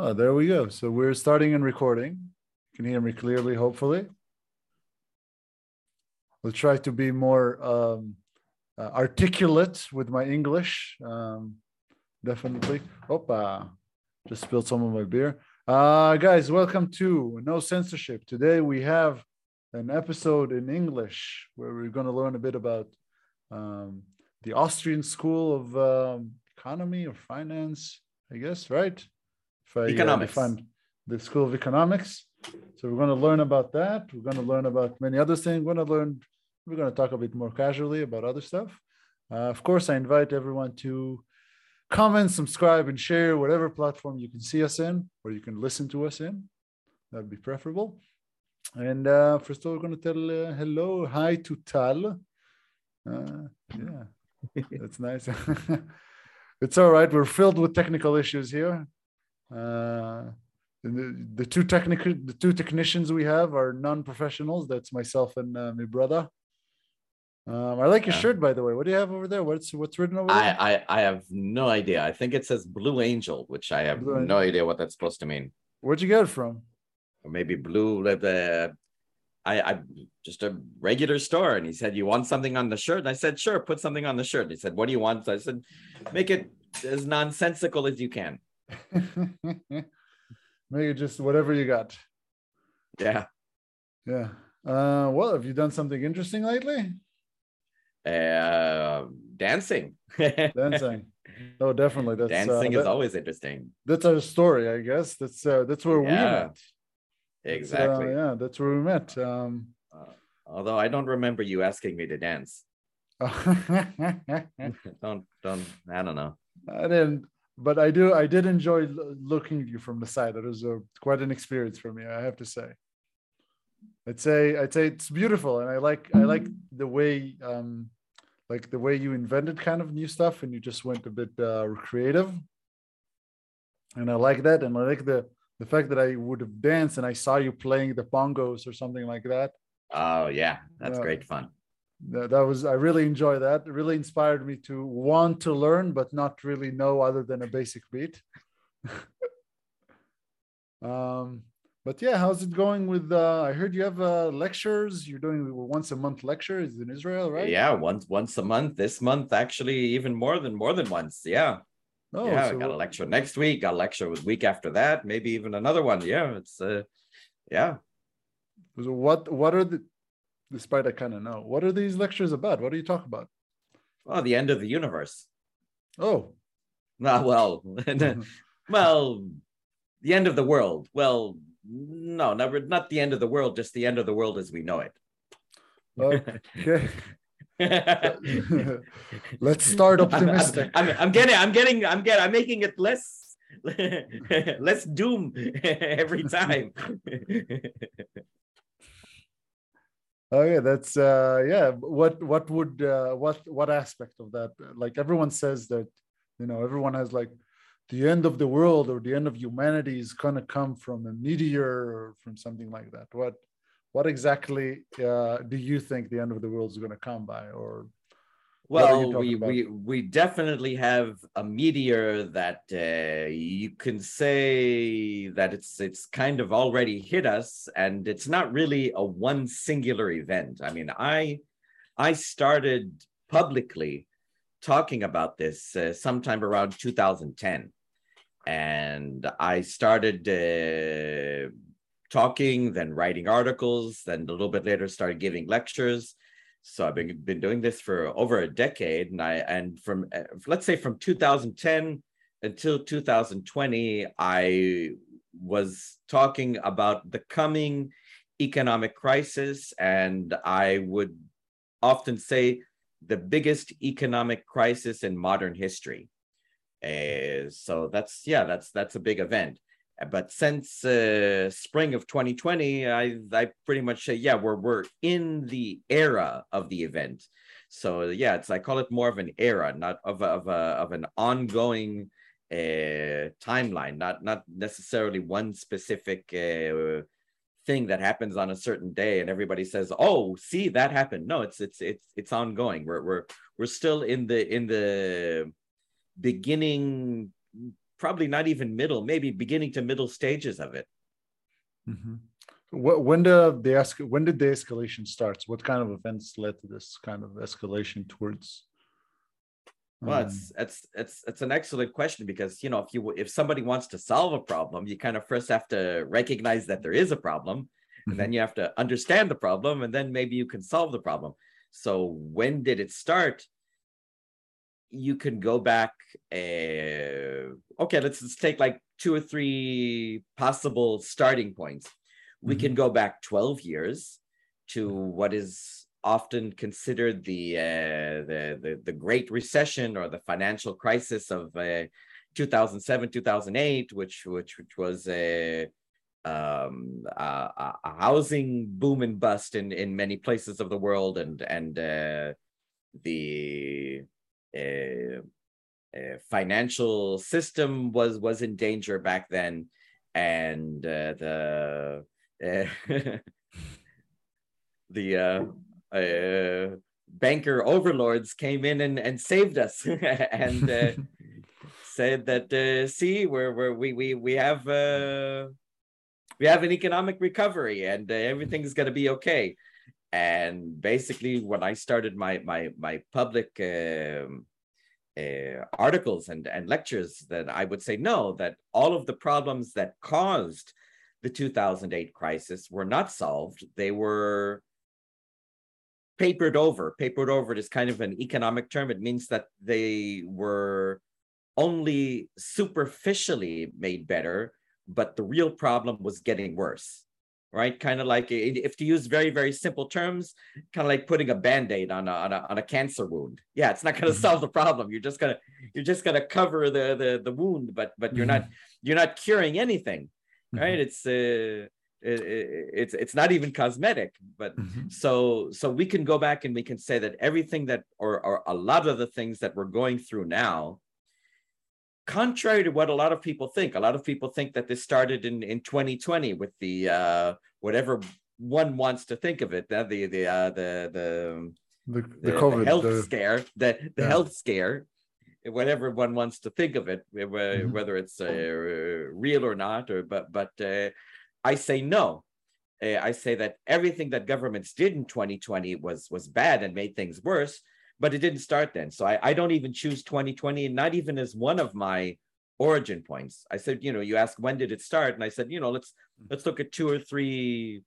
Oh, there we go. So we're starting and recording. You can hear me clearly, hopefully. We'll try to be more um, uh, articulate with my English. Um, definitely. Opa, just spilled some of my beer. Uh, guys, welcome to NoSensorship. Today we have an episode in English where we're going to learn a bit about um, the Austrian School of um, Economy or Finance, I guess, right? Uh, Economics. define the School of Economics. So we're going to learn about that. We're going to learn about many other things. We're going to learn. We're going to talk a bit more casually about other stuff. Uh, of course, I invite everyone to comment, subscribe, and share whatever platform you can see us in or you can listen to us in. That'd be preferable. And uh, first of all, we're going to tell uh, hello, hi to Tal. Uh, yeah, that's nice. it's all right. We're filled with technical issues here. Uh, the, the two technical, the two technicians we have are non-professionals. That's myself and uh, my brother. Um, I like your Yeah. shirt, by the way. What do you have over there? What's what's written over I, there? I I have no idea. I think it says Blue Angel, which I have Blue no idea what that's supposed to mean. Where'd you get it from? Or maybe blue. Uh, I I just a regular store, and he said, "You want something on the shirt?" And I said, "Sure, put something on the shirt." And he said, "What do you want?" So I said, "Make it as nonsensical as you can." Maybe just whatever you got. Yeah. Yeah. Uh, well, have you done something interesting lately? Uh, dancing. Dancing. oh, definitely. That's dancing uh, is always interesting. that's our story, I guess. That's uh, that's where we Yeah, met. That's, uh, Exactly. yeah, that's where we met. Um, Although I don't remember you asking me to dance. Don't don't. I don't know. I didn't, but I do. I did enjoy looking at you from the side. It was a, quite an experience for me. I have to say. I'd say I'd say it's beautiful, and I like I like the way um, like the way you invented kind of new stuff, and you just went a bit uh, creative. And I like that, and I like the the fact that I would have danced, and I saw you playing the bongos or something like that. Oh yeah, that's Yeah. great fun. That, that was i really enjoy that it really inspired me to want to learn but not really know other than a basic beat um but yeah how's it going with uh i heard you have uh lectures you're doing once a month lectures in israel right Yeah, once once a month. This month, actually, even more than more than once. Yeah, oh yeah. so I got a lecture next week. Got a lecture the week after that. Maybe even another one. Yeah, it's uh, yeah. so what what are the despite i kind of know what are these lectures about what do you talk about Oh, the end of the universe. oh Not well, well, the end of the world. Well, no, never. Not the end of the world. Just the end of the world as we know it. okay let's start I'm- I'm- optimistic I'm, I'm getting, I'm getting, I'm getting, I'm making it less, less doom every time. Oh yeah, that's uh yeah. What what would uh what what aspect of that? Like everyone says that, you know, everyone has like the end of the world or the end of humanity is gonna come from a meteor or from something like that. What what exactly uh do you think the end of the world is gonna come by? Or Well, we about? we we definitely have a meteor that uh, you can say that it's it's kind of already hit us, and it's not really a one singular event. I mean, I I started publicly talking about this uh, sometime around 2010, and I started uh, talking, then writing articles, then a little bit later started giving lectures so I've been been doing this for over a decade, and I and from uh, let's say from 2010 until 2020, I was talking about the coming economic crisis, and I would often say the biggest economic crisis in modern history. Uh, so that's yeah, that's that's a big event. But since uh, spring of 2020, I I pretty much say yeah, we're we're in the era of the event. So yeah, it's I call it more of an era, not of a, of a, of an ongoing uh, timeline, not not necessarily one specific uh, thing that happens on a certain day and everybody says, "Oh, see that happened." No, it's it's it's it's ongoing. We're we're we're still in the in the beginning probably not even middle, maybe beginning to middle stages of it. Mm-hmm. When the, the when did the escalation starts? What kind of events led to this kind of escalation towards? Well, it's um, it's it's it's an excellent question because you know if you if somebody wants to solve a problem, you kind of first have to recognize that there is a problem, and then mm-hmm. you have to understand the problem, and then maybe you can solve the problem. So when did it start? You can go back. Uh, okay, let's, let's take like two or three possible starting points. We mm-hmm. can go back 12 years to what is often considered the, uh, the, the, the Great Recession or the financial crisis of uh, 2007, 2008, which, which, which was a, um, a, a, housing boom and bust in, in many places of the world. And, and uh, the financial system was, was in danger back then. And uh, the the uh, uh, banker overlords came in and, and saved us and uh, said that uh, see we're, we're we we we have uh, we have an economic recovery and uh, everything's going to be okay and basically when i started my my my public um, uh, articles and, and lectures that I would say no, that all of the problems that caused the 2008 crisis were not solved. They were papered over. Papered over is kind of an economic term. It means that they were only superficially made better, but the real problem was getting worse. Right, kind of like if to use very very simple terms, kind of like putting a band-aid on a, on a, on a cancer wound. Yeah, it's not going to mm-hmm. solve the problem. You're just gonna you're just gonna cover the the the wound, but but you're not mm-hmm. you're not curing anything. Right? It's uh, it, it, it's it's not even cosmetic but mm-hmm. so so we can go back and we can say that everything that or, or a lot of the things that we're going through now contrary to what a lot of people think a lot of people think that this started in in 2020 with the uh whatever one wants to think of it the the the uh, the, the the, the, COVID, the health the... scare the the yeah. health scare whatever one wants to think of it mm-hmm. whether it's uh, real or not or but but uh, I say no. Uh, I say that everything that governments did in 2020 was was bad and made things worse, but it didn't start then. So I, I don't even choose 2020, not even as one of my origin points. I said, you know, you ask when did it start, and I said, you know, let's let's look at two or three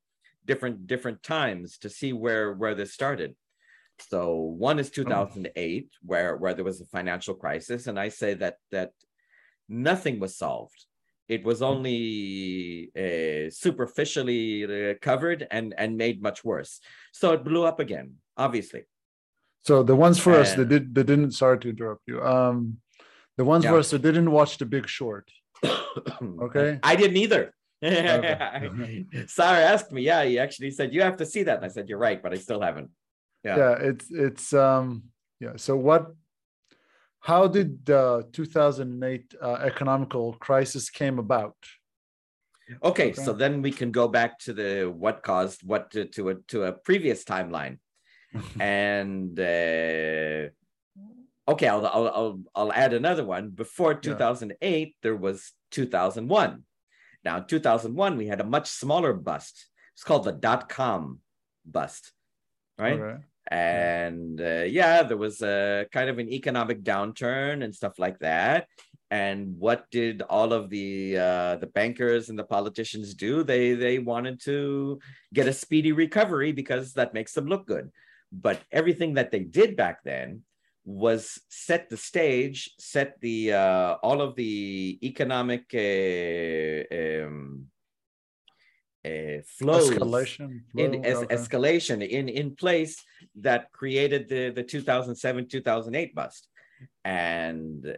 different different times to see where where this started. So one is 2008, where where there was a financial crisis, and I say that that nothing was solved it was only uh, superficially covered and and made much worse. So it blew up again, obviously. So the ones for and, us that did that didn't sorry to interrupt you. Um, the ones yeah. for us that didn't watch The Big Short. okay, I didn't either. okay. Sarah asked me. Yeah, he actually said you have to see that, and I said you're right, but I still haven't. Yeah, yeah, it's it's um yeah. So what how did the 2008 uh, economical crisis came about? Okay, okay, so then we can go back to the what caused what to to a, to a previous timeline, and uh, okay, I'll, I'll I'll I'll add another one. Before 2008, yeah. there was 2001. Now, 2001, we had a much smaller bust. It's called the dot com bust, right? And uh, yeah there was a kind of an economic downturn and stuff like that and what did all of the uh, the bankers and the politicians do they they wanted to get a speedy recovery because that makes them look good but everything that they did back then was set the stage set the uh, all of the economic uh, um, uh, flows escalation flow, in es- okay. escalation in in place that created the the 2007 2008 bust and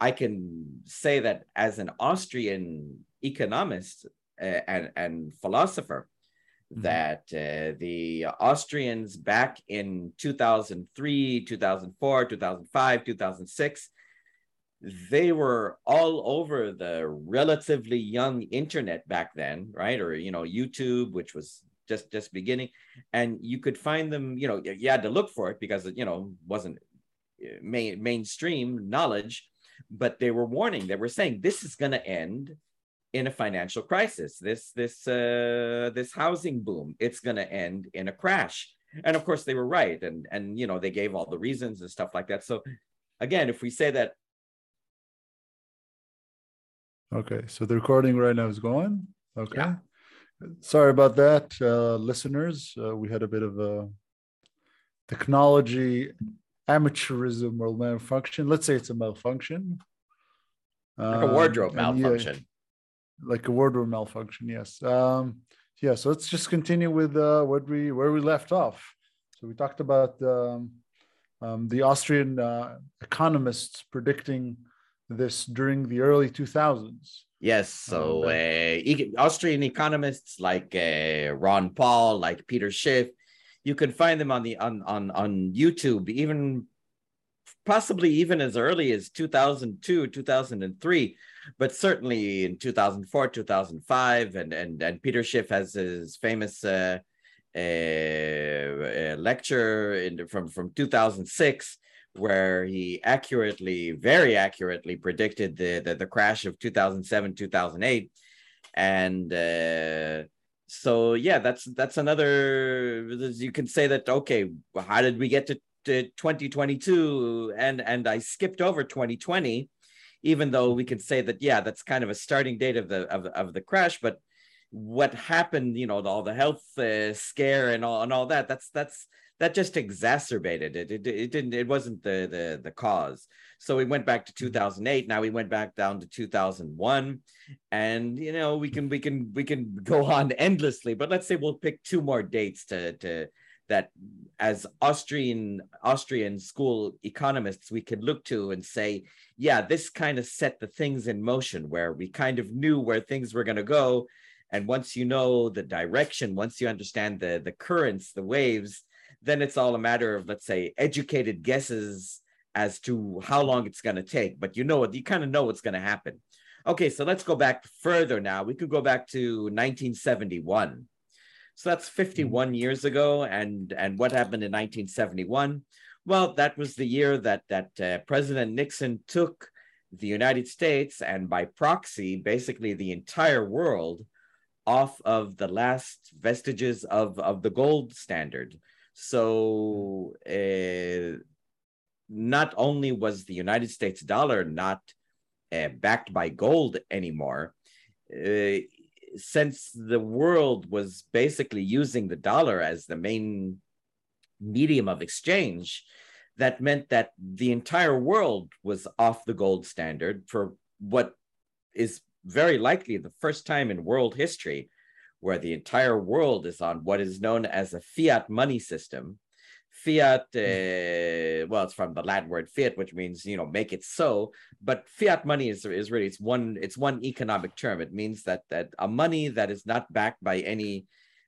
i can say that as an austrian economist uh, and and philosopher. That uh, the austrians back in 2003 2004 2005 2006 they were all over the relatively young internet back then right or you know youtube which was just just beginning and you could find them you know you had to look for it because it you know wasn't uh, main, mainstream knowledge but they were warning. They were saying this is going to end in a financial crisis. This this uh, this housing boom. It's going to end in a crash. And of course, they were right. And and you know they gave all the reasons and stuff like that. So again, if we say that. Okay, so the recording right now is going. Okay. Yeah. Sorry about that, uh, listeners. Uh, we had a bit of a technology amateurism or malfunction. Let's say it's a malfunction. Like a wardrobe Um, yeah, malfunction. Like a wardrobe malfunction, yes. Um, yeah, so let's just continue with uh, what we where we left off. So we talked about um, um, the Austrian uh, economists predicting this during the early 2000s. Yes, so Oh, uh, e- Austrian economists like uh, Ron Paul, like Peter Schiff, you can find them on the on on on YouTube, even possibly even as early as 2002, 2003, but certainly in 2004, 2005, and and and Peter Schiff has his famous uh, uh, uh, lecture in, from from 2006 where he accurately, very accurately predicted the the, the crash of 2007, 2008, and uh, so yeah, that's that's another. You can say that okay, how did we get to, to 2022? And and I skipped over 2020, even though we could say that yeah, that's kind of a starting date of the of, of the crash, but what happened you know all the health uh, scare and all and all that that's that's that just exacerbated it. it it didn't it wasn't the the the cause so we went back to 2008 now we went back down to 2001 and you know we can we can we can go on endlessly but let's say we'll pick two more dates to to that as austrian austrian school economists we could look to and say yeah this kind of set the things in motion where we kind of knew where things were going to go. And once you know the direction once you understand the the currents the waves then it's all a matter of let's say educated guesses as to how long it's going to take. But you know what you kind of know what's going to happen. Okay so let's go back further now. We could go back to 1971 so that's 51 years ago and and what happened in 1971 well that was the year that that uh, president nixon took the united states and by proxy basically the entire world off of the last vestiges of of the gold standard. So uh, not only was the United States dollar not uh, backed by gold anymore, uh, since the world was basically using the dollar as the main medium of exchange, that meant that the entire world was off the gold standard for what is very likely the first time in world history where the entire world is on what is known as a fiat money system. Fiat, uh, well, it's from the Latin word fiat, which means you know make it so. But fiat money is is really it's one it's one economic term. It means that that a money that is not backed by any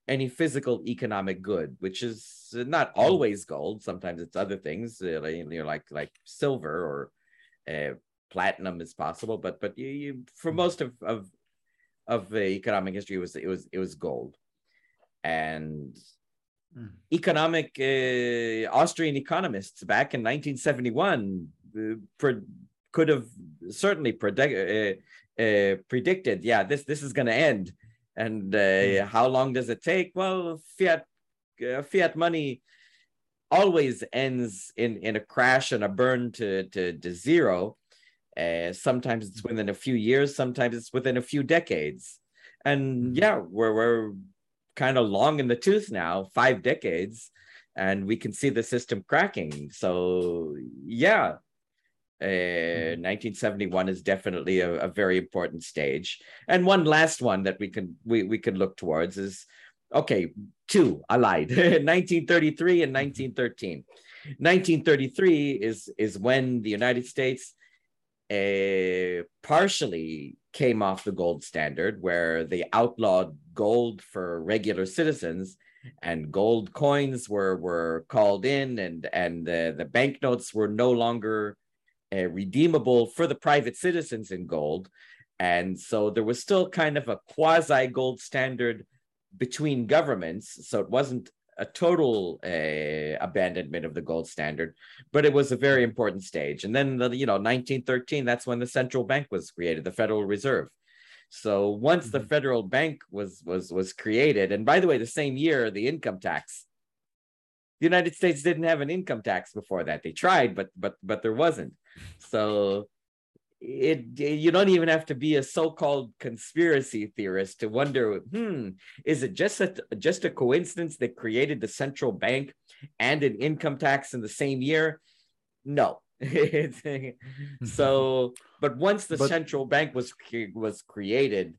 any physical economic good, which is not always gold. Sometimes it's other things, uh, you know, like like silver or uh, platinum is possible. But but you, you for most of of of the economic history it was it was it was gold and. Economic uh, austrian economists back in 1971 uh, pre- could have certainly predict, uh, uh, predicted yeah this this is going to end. And uh, how long does it take? Well fiat uh, fiat money always ends in in a crash and a burn to to, to zero. Uh, sometimes it's within a few years, sometimes it's within a few decades. And yeah, we're, we're kind of long in the tooth now, five decades, and we can see the system cracking. So yeah, uh, 1971 is definitely a, a, very important stage. And one last one that we can we, we could look towards is okay, two, I lied. 1933 and 1913. 1933 is is when the United States uh, partially came off the gold standard, where they outlawed gold for regular citizens, and gold coins were were called in, and and the, the banknotes were no longer uh, redeemable for the private citizens in gold, and so there was still kind of a quasi gold standard between governments. So it wasn't a total uh, abandonment of the gold standard, but it was a very important stage. And then, the, you know, 1913, that's when the central bank was created, the Federal Reserve. So once mm-hmm. the federal bank was was was created, and by the way, the same year the income tax. The United States didn't have an income tax before that. They tried, but but but there wasn't. So it you don't even have to be a so-called conspiracy theorist to wonder hmm is it just a just a coincidence that created the central bank and an income tax in the same year? No. So but once the but, central bank was was created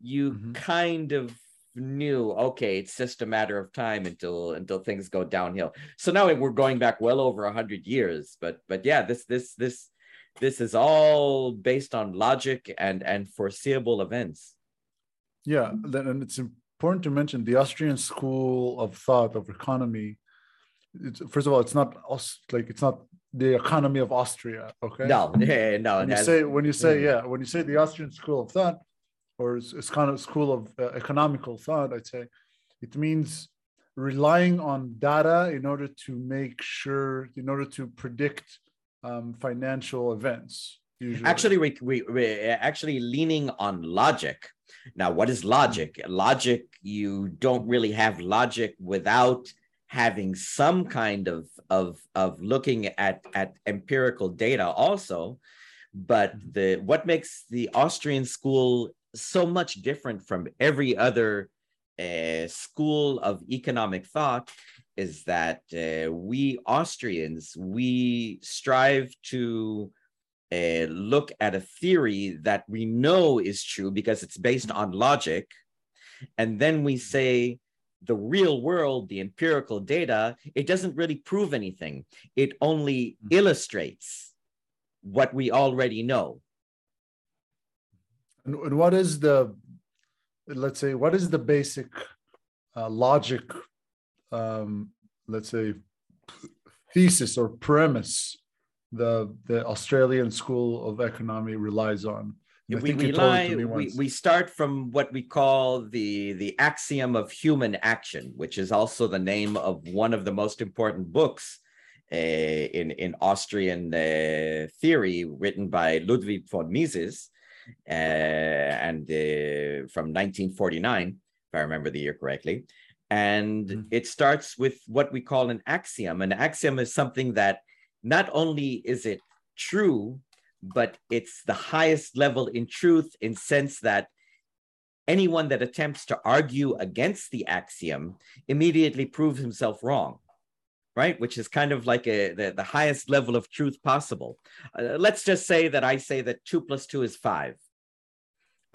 you mm-hmm. kind of knew okay it's just a matter of time until until things go downhill. So now we're going back well over 100 years but but yeah this this this this is all based on logic and and foreseeable events. Yeah and it's important to mention the austrian school of thought of economy. It's, first of all it's not like it's not the economy of austria okay? No yeah, no when you has, say when you say yeah when you say the austrian school of thought or it's, it's kind of school of uh, economical thought i'd say it means relying on data in order to make sure in order to predict um, financial events. Usually. Actually, we, we, we actually leaning on logic. Now, what is logic? Logic, you don't really have logic without having some kind of of of looking at at empirical data also but the what makes the austrian school so much different from every other uh, school of economic thought is that uh, we Austrians we strive to uh, look at a theory that we know is true because it's based on logic, and then we say the real world, the empirical data, it doesn't really prove anything. It only mm-hmm. illustrates what we already know. And what is the, let's say, what is the basic uh, logic um, let's say thesis or premise the the Austrian School of Economy relies on. we, we, lie, we, we start from what we call the the axiom of human action, which is also the name of one of the most important books uh, in in Austrian uh, theory, written by Ludwig von Mises, uh, and uh, from 1949, if I remember the year correctly. And mm-hmm. it starts with what we call an axiom. An axiom is something that not only is it true, but it's the highest level in truth in sense that anyone that attempts to argue against the axiom immediately proves himself wrong right which is kind of like a the, the highest level of truth possible uh, let's just say that i say that 2 plus 2 is 5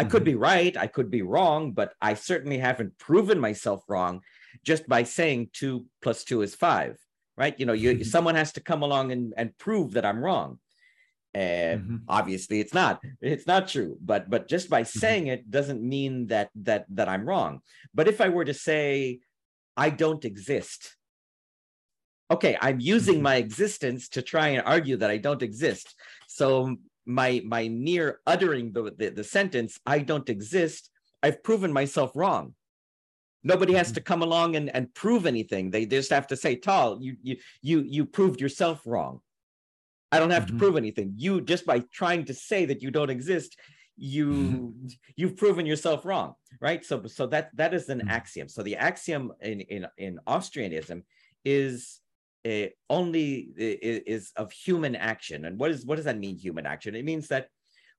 I could mm-hmm. be right, I could be wrong, but I certainly haven't proven myself wrong just by saying two plus two is five, right? You know, you mm-hmm. someone has to come along and, and prove that I'm wrong. And mm-hmm. obviously it's not, it's not true, but but just by mm-hmm. saying it doesn't mean that that that I'm wrong. But if I were to say I don't exist, okay, I'm using my existence to try and argue that I don't exist. So my my near uttering the, the, the sentence i don't exist i've proven myself wrong nobody has mm-hmm. to come along and, and prove anything they just have to say tal you you you you proved yourself wrong i don't have mm-hmm. to prove anything you just by trying to say that you don't exist you mm-hmm. you've proven yourself wrong right so so that that is an mm-hmm. axiom so the axiom in in in austrianism is uh, only is of human action. And what is what does that mean, human action? It means that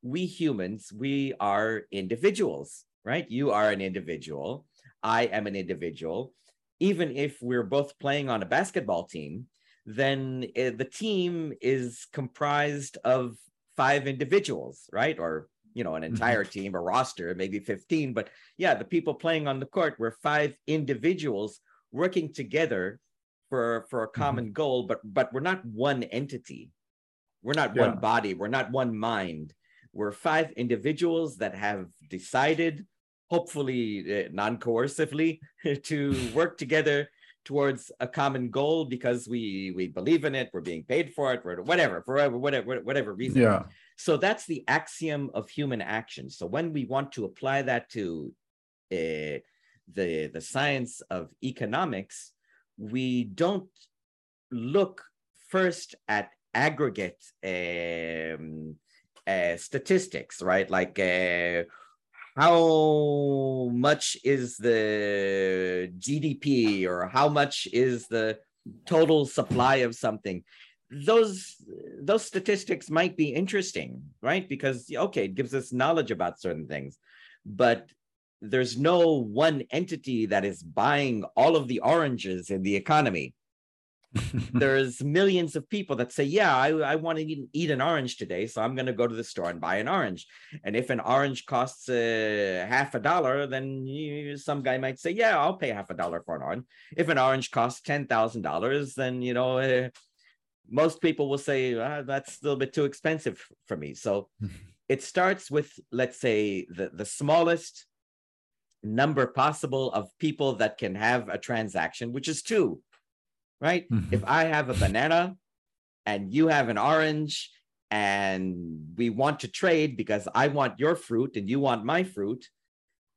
we humans, we are individuals, right? You are an individual. I am an individual. Even if we're both playing on a basketball team, then uh, the team is comprised of five individuals, right? Or you know, an mm-hmm. entire team, a roster, maybe 15. But yeah, the people playing on the court were five individuals working together for for a mm-hmm. common mm-hmm. goal but but we're not one entity we're not yeah. one body we're not one mind we're five individuals that have decided hopefully uh, non-coercively to work together towards a common goal because we we believe in it we're being paid for it whatever for whatever whatever reason yeah so that's the axiom of human action so when we want to apply that to uh, the the science of economics we don't look first at aggregate um, uh, statistics, right? Like uh, how much is the GDP or how much is the total supply of something? Those those statistics might be interesting, right? Because okay, it gives us knowledge about certain things, but there's no one entity that is buying all of the oranges in the economy there's millions of people that say, Yeah, I, I want to eat, eat, an orange today. So I'm going to go to the store and buy an orange. And if an orange costs uh, half a dollar, then you, some guy might say, Yeah, I'll pay half a dollar for an orange. If an orange costs $10,000, then, you know, uh, most people will say, ah, That's a little bit too expensive for me. So it starts with, let's say, the, the smallest number possible of people that can have a transaction, which is two right? Mm-hmm. If I have a banana and you have an orange and we want to trade because I want your fruit and you want my fruit,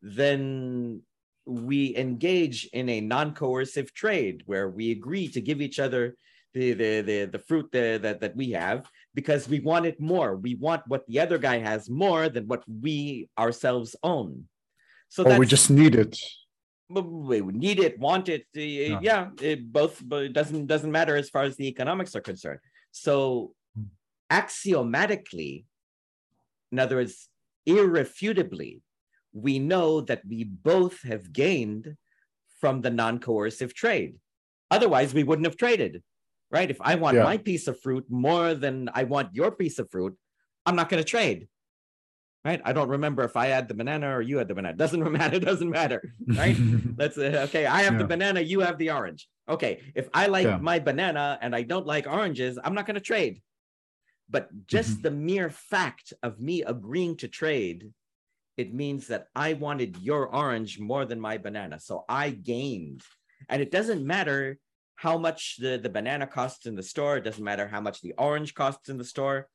then we engage in a non-coercive trade where we agree to give each other the the the, the fruit the, that that we have because we want it more. We want what the other guy has more than what we ourselves own. So or we just need it we need it, want it. Uh, yeah, it both, but it doesn't doesn't matter as far as the economics are concerned. So, hmm. axiomatically, in other words, irrefutably, we know that we both have gained from the non-coercive trade. Otherwise, we wouldn't have traded, right? If I want yeah. my piece of fruit more than I want your piece of fruit, I'm not going to trade right? I don't remember if I had the banana or you had the banana. Doesn't matter. Doesn't matter, right? Let's uh, okay. I have yeah. the banana. You have the orange. Okay. If I like yeah. my banana and I don't like oranges, I'm not going to trade. But just mm-hmm. the mere fact of me agreeing to trade, it means that I wanted your orange more than my banana. So I gained. And it doesn't matter how much the, the banana costs in the store. It doesn't matter how much the orange costs in the store.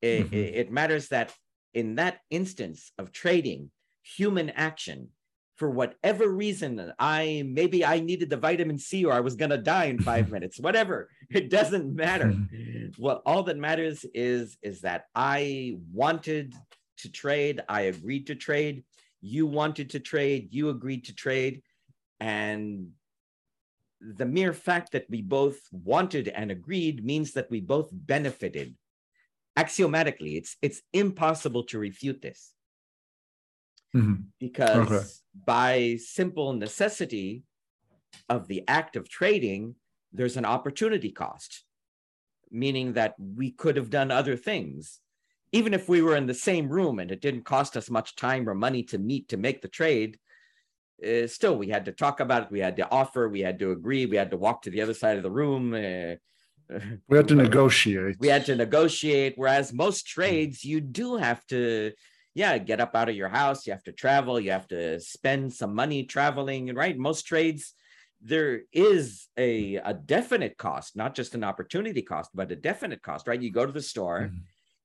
It, mm-hmm. it, it matters that in that instance of trading human action for whatever reason i maybe i needed the vitamin c or i was going to die in five minutes whatever it doesn't matter. Well all that matters is is that i wanted to trade i agreed to trade you wanted to trade you agreed to trade and the mere fact that we both wanted and agreed means that we both benefited axiomatically it's it's impossible to refute this mm-hmm. because okay. by simple necessity of the act of trading there's an opportunity cost meaning that we could have done other things even if we were in the same room and it didn't cost us much time or money to meet to make the trade uh, still we had to talk about it we had to offer we had to agree we had to walk to the other side of the room uh, we had to negotiate. We had to negotiate. Whereas most trades, you do have to, yeah, get up out of your house. You have to travel. You have to spend some money traveling. Right? Most trades, there is a a definite cost, not just an opportunity cost, but a definite cost. Right? You go to the store. Mm-hmm.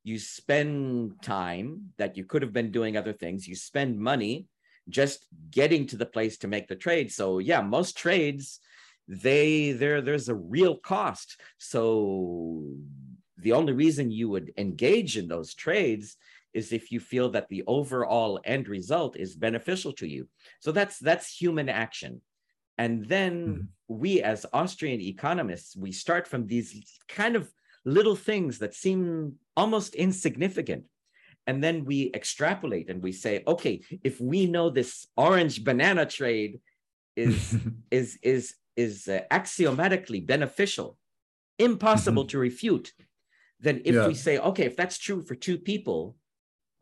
You spend time that you could have been doing other things. You spend money just getting to the place to make the trade. So yeah, most trades they there there's a real cost. So the only reason you would engage in those trades is if you feel that the overall end result is beneficial to you. So that's that's human action. And then mm-hmm. we as austrian economists we start from these kind of little things that seem almost insignificant. And then we extrapolate and we say okay if we know this orange banana trade is is is is uh, axiomatically beneficial, impossible mm-hmm. to refute, then if yeah. we say, okay, if that's true for two people,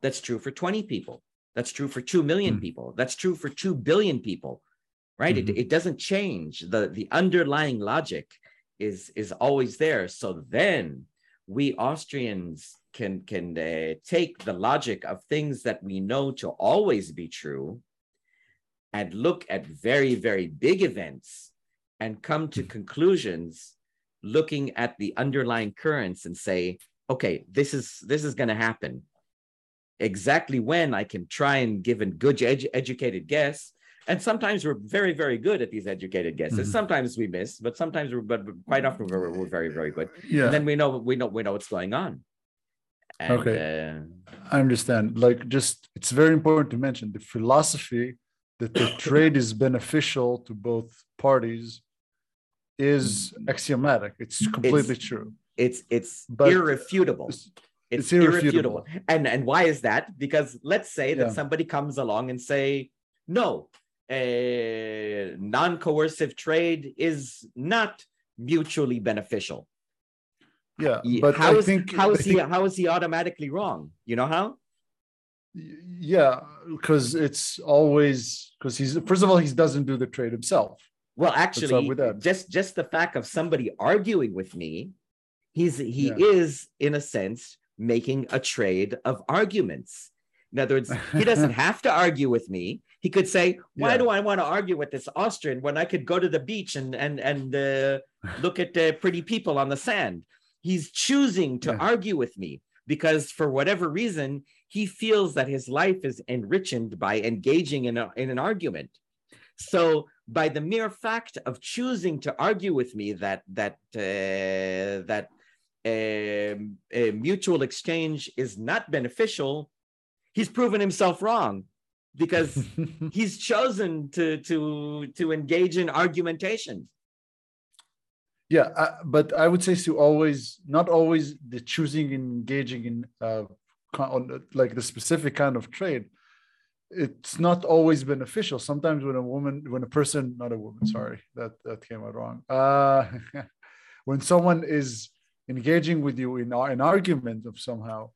that's true for 20 people, that's true for 2 million mm-hmm. people, that's true for 2 billion people, right? Mm-hmm. It, it doesn't change. The, the underlying logic is, is always there. So then we Austrians can, can uh, take the logic of things that we know to always be true and look at very, very big events and come to conclusions looking at the underlying currents and say okay this is this is going to happen exactly when i can try and give a good edu- educated guess and sometimes we're very very good at these educated guesses Mhm. sometimes we miss but sometimes we're but quite often we're, we're very very good Yeah. and then we know we know we know what's going on and, Okay. uh, I understand. Like, just it's very important to mention the philosophy that the trade is beneficial to both parties is axiomatic. It's completely true. it's it's But- irrefutable It's- it's, it's irrefutable. irrefutable. and and why is that because let's say that Yeah. somebody comes along and say no uh, non-coercive trade is not mutually beneficial Yeah, but how is think how I he how is he automatically wrong you know how yeah, because it's always because he's first of all he doesn't do the trade himself. Well actually just just the fact of somebody arguing with me he's he Yeah. is in a sense making a trade of arguments in other words he doesn't have to argue with me he could say why Yeah. do i want to argue with this austrian when i could go to the beach and and and uh, look at uh, pretty people on the sand he's choosing to Yeah. argue with me because for whatever reason he feels that his life is enriched by engaging in, a, in an argument so by the mere fact of choosing to argue with me that that uh, that um, a mutual exchange is not beneficial, he's proven himself wrong because he's chosen to to to engage in argumentation. Yeah, uh, but I would say to always, not always the choosing and engaging in uh, on like the specific kind of trade. It's not always beneficial. Sometimes when a woman, when a person, not a woman, sorry, that that came out wrong. Uh, when someone is engaging with you in an argument of somehow,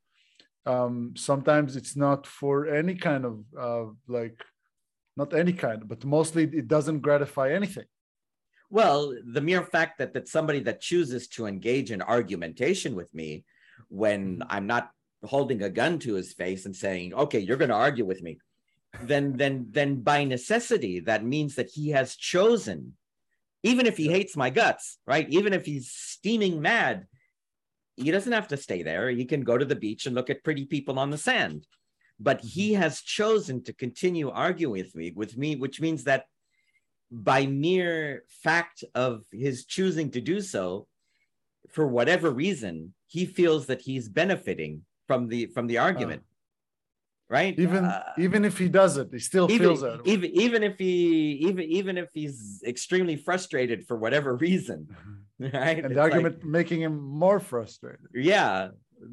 um, sometimes it's not for any kind of uh, like, not any kind, but mostly it doesn't gratify anything. Well, the mere fact that that somebody that chooses to engage in argumentation with me when I'm not holding a gun to his face and saying, "Okay, you're going to argue with me," then then then by necessity that means that he has chosen, even if he hates my guts, right? Even if he's steaming mad, he doesn't have to stay there. He can go to the beach and look at pretty people on the sand. But mm-hmm. he has chosen to continue arguing with me, with me, which means that by mere fact of his choosing to do so, for whatever reason, he feels that he's benefiting from the from the argument. Right? Even Uh, even if he does it, he still even, feels that. even even if he even even if he's extremely frustrated for whatever reason, right? and It's the like- argument making him more frustrated. yeah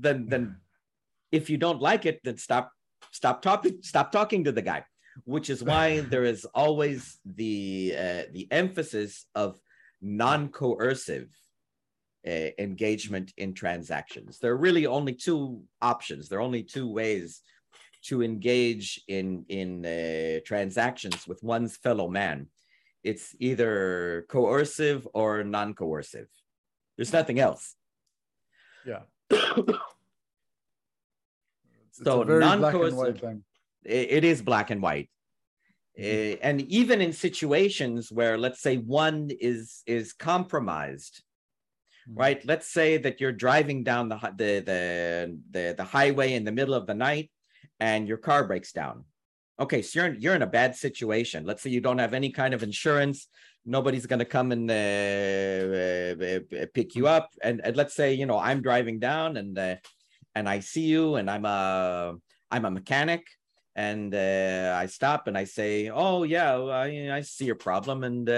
then then if you don't like it then stop stop talking stop talking to the guy which is why there is always the uh, the emphasis of non-coercive uh, engagement in transactions there are really only two options there are only two ways to engage in in uh, transactions with one's fellow man. It's either coercive or non-coercive. There's nothing else. Yeah. It's So a very black and non-coercive- it it is black and white. Eh, and even in situations where let's say one is is compromised Mhm. right? Let's say that you're driving down the the the the, the highway in the middle of the night and your car breaks down. Okay so you're in, you're in a bad situation. Let's say you don't have any kind of insurance. Nobody's going to come and uh, uh, uh, pick you up. And, and let's say you know i'm driving down and uh, and i see you and i'm a i'm a mechanic. And uh, I stop and I say, "Oh yeah, I, I see your problem, and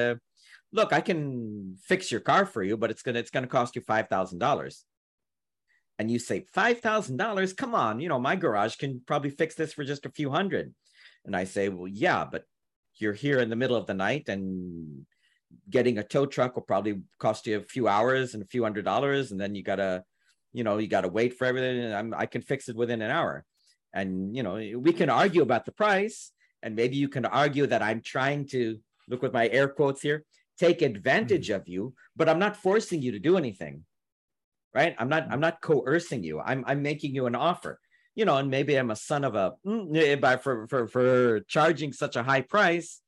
look, I can fix your car for you, but it's gonna it's gonna cost you five thousand dollars." And you say, five thousand dollars? Come on, you know my garage can probably fix this for just a few hundred. And I say, "Well, yeah, but you're here in the middle of the night, and getting a tow truck will probably cost you a few hours and a few hundred dollars, and then you gotta, you know, you gotta wait for everything. And I'm, I can fix it within an hour." and you know we can argue about the price and maybe you can argue that i'm trying to look with my air quotes here take advantage mm-hmm. of you but i'm not forcing you to do anything right i'm not i'm not coercing you i'm i'm making you an offer you know and maybe i'm a son of a mm, eh, for for for charging such a high price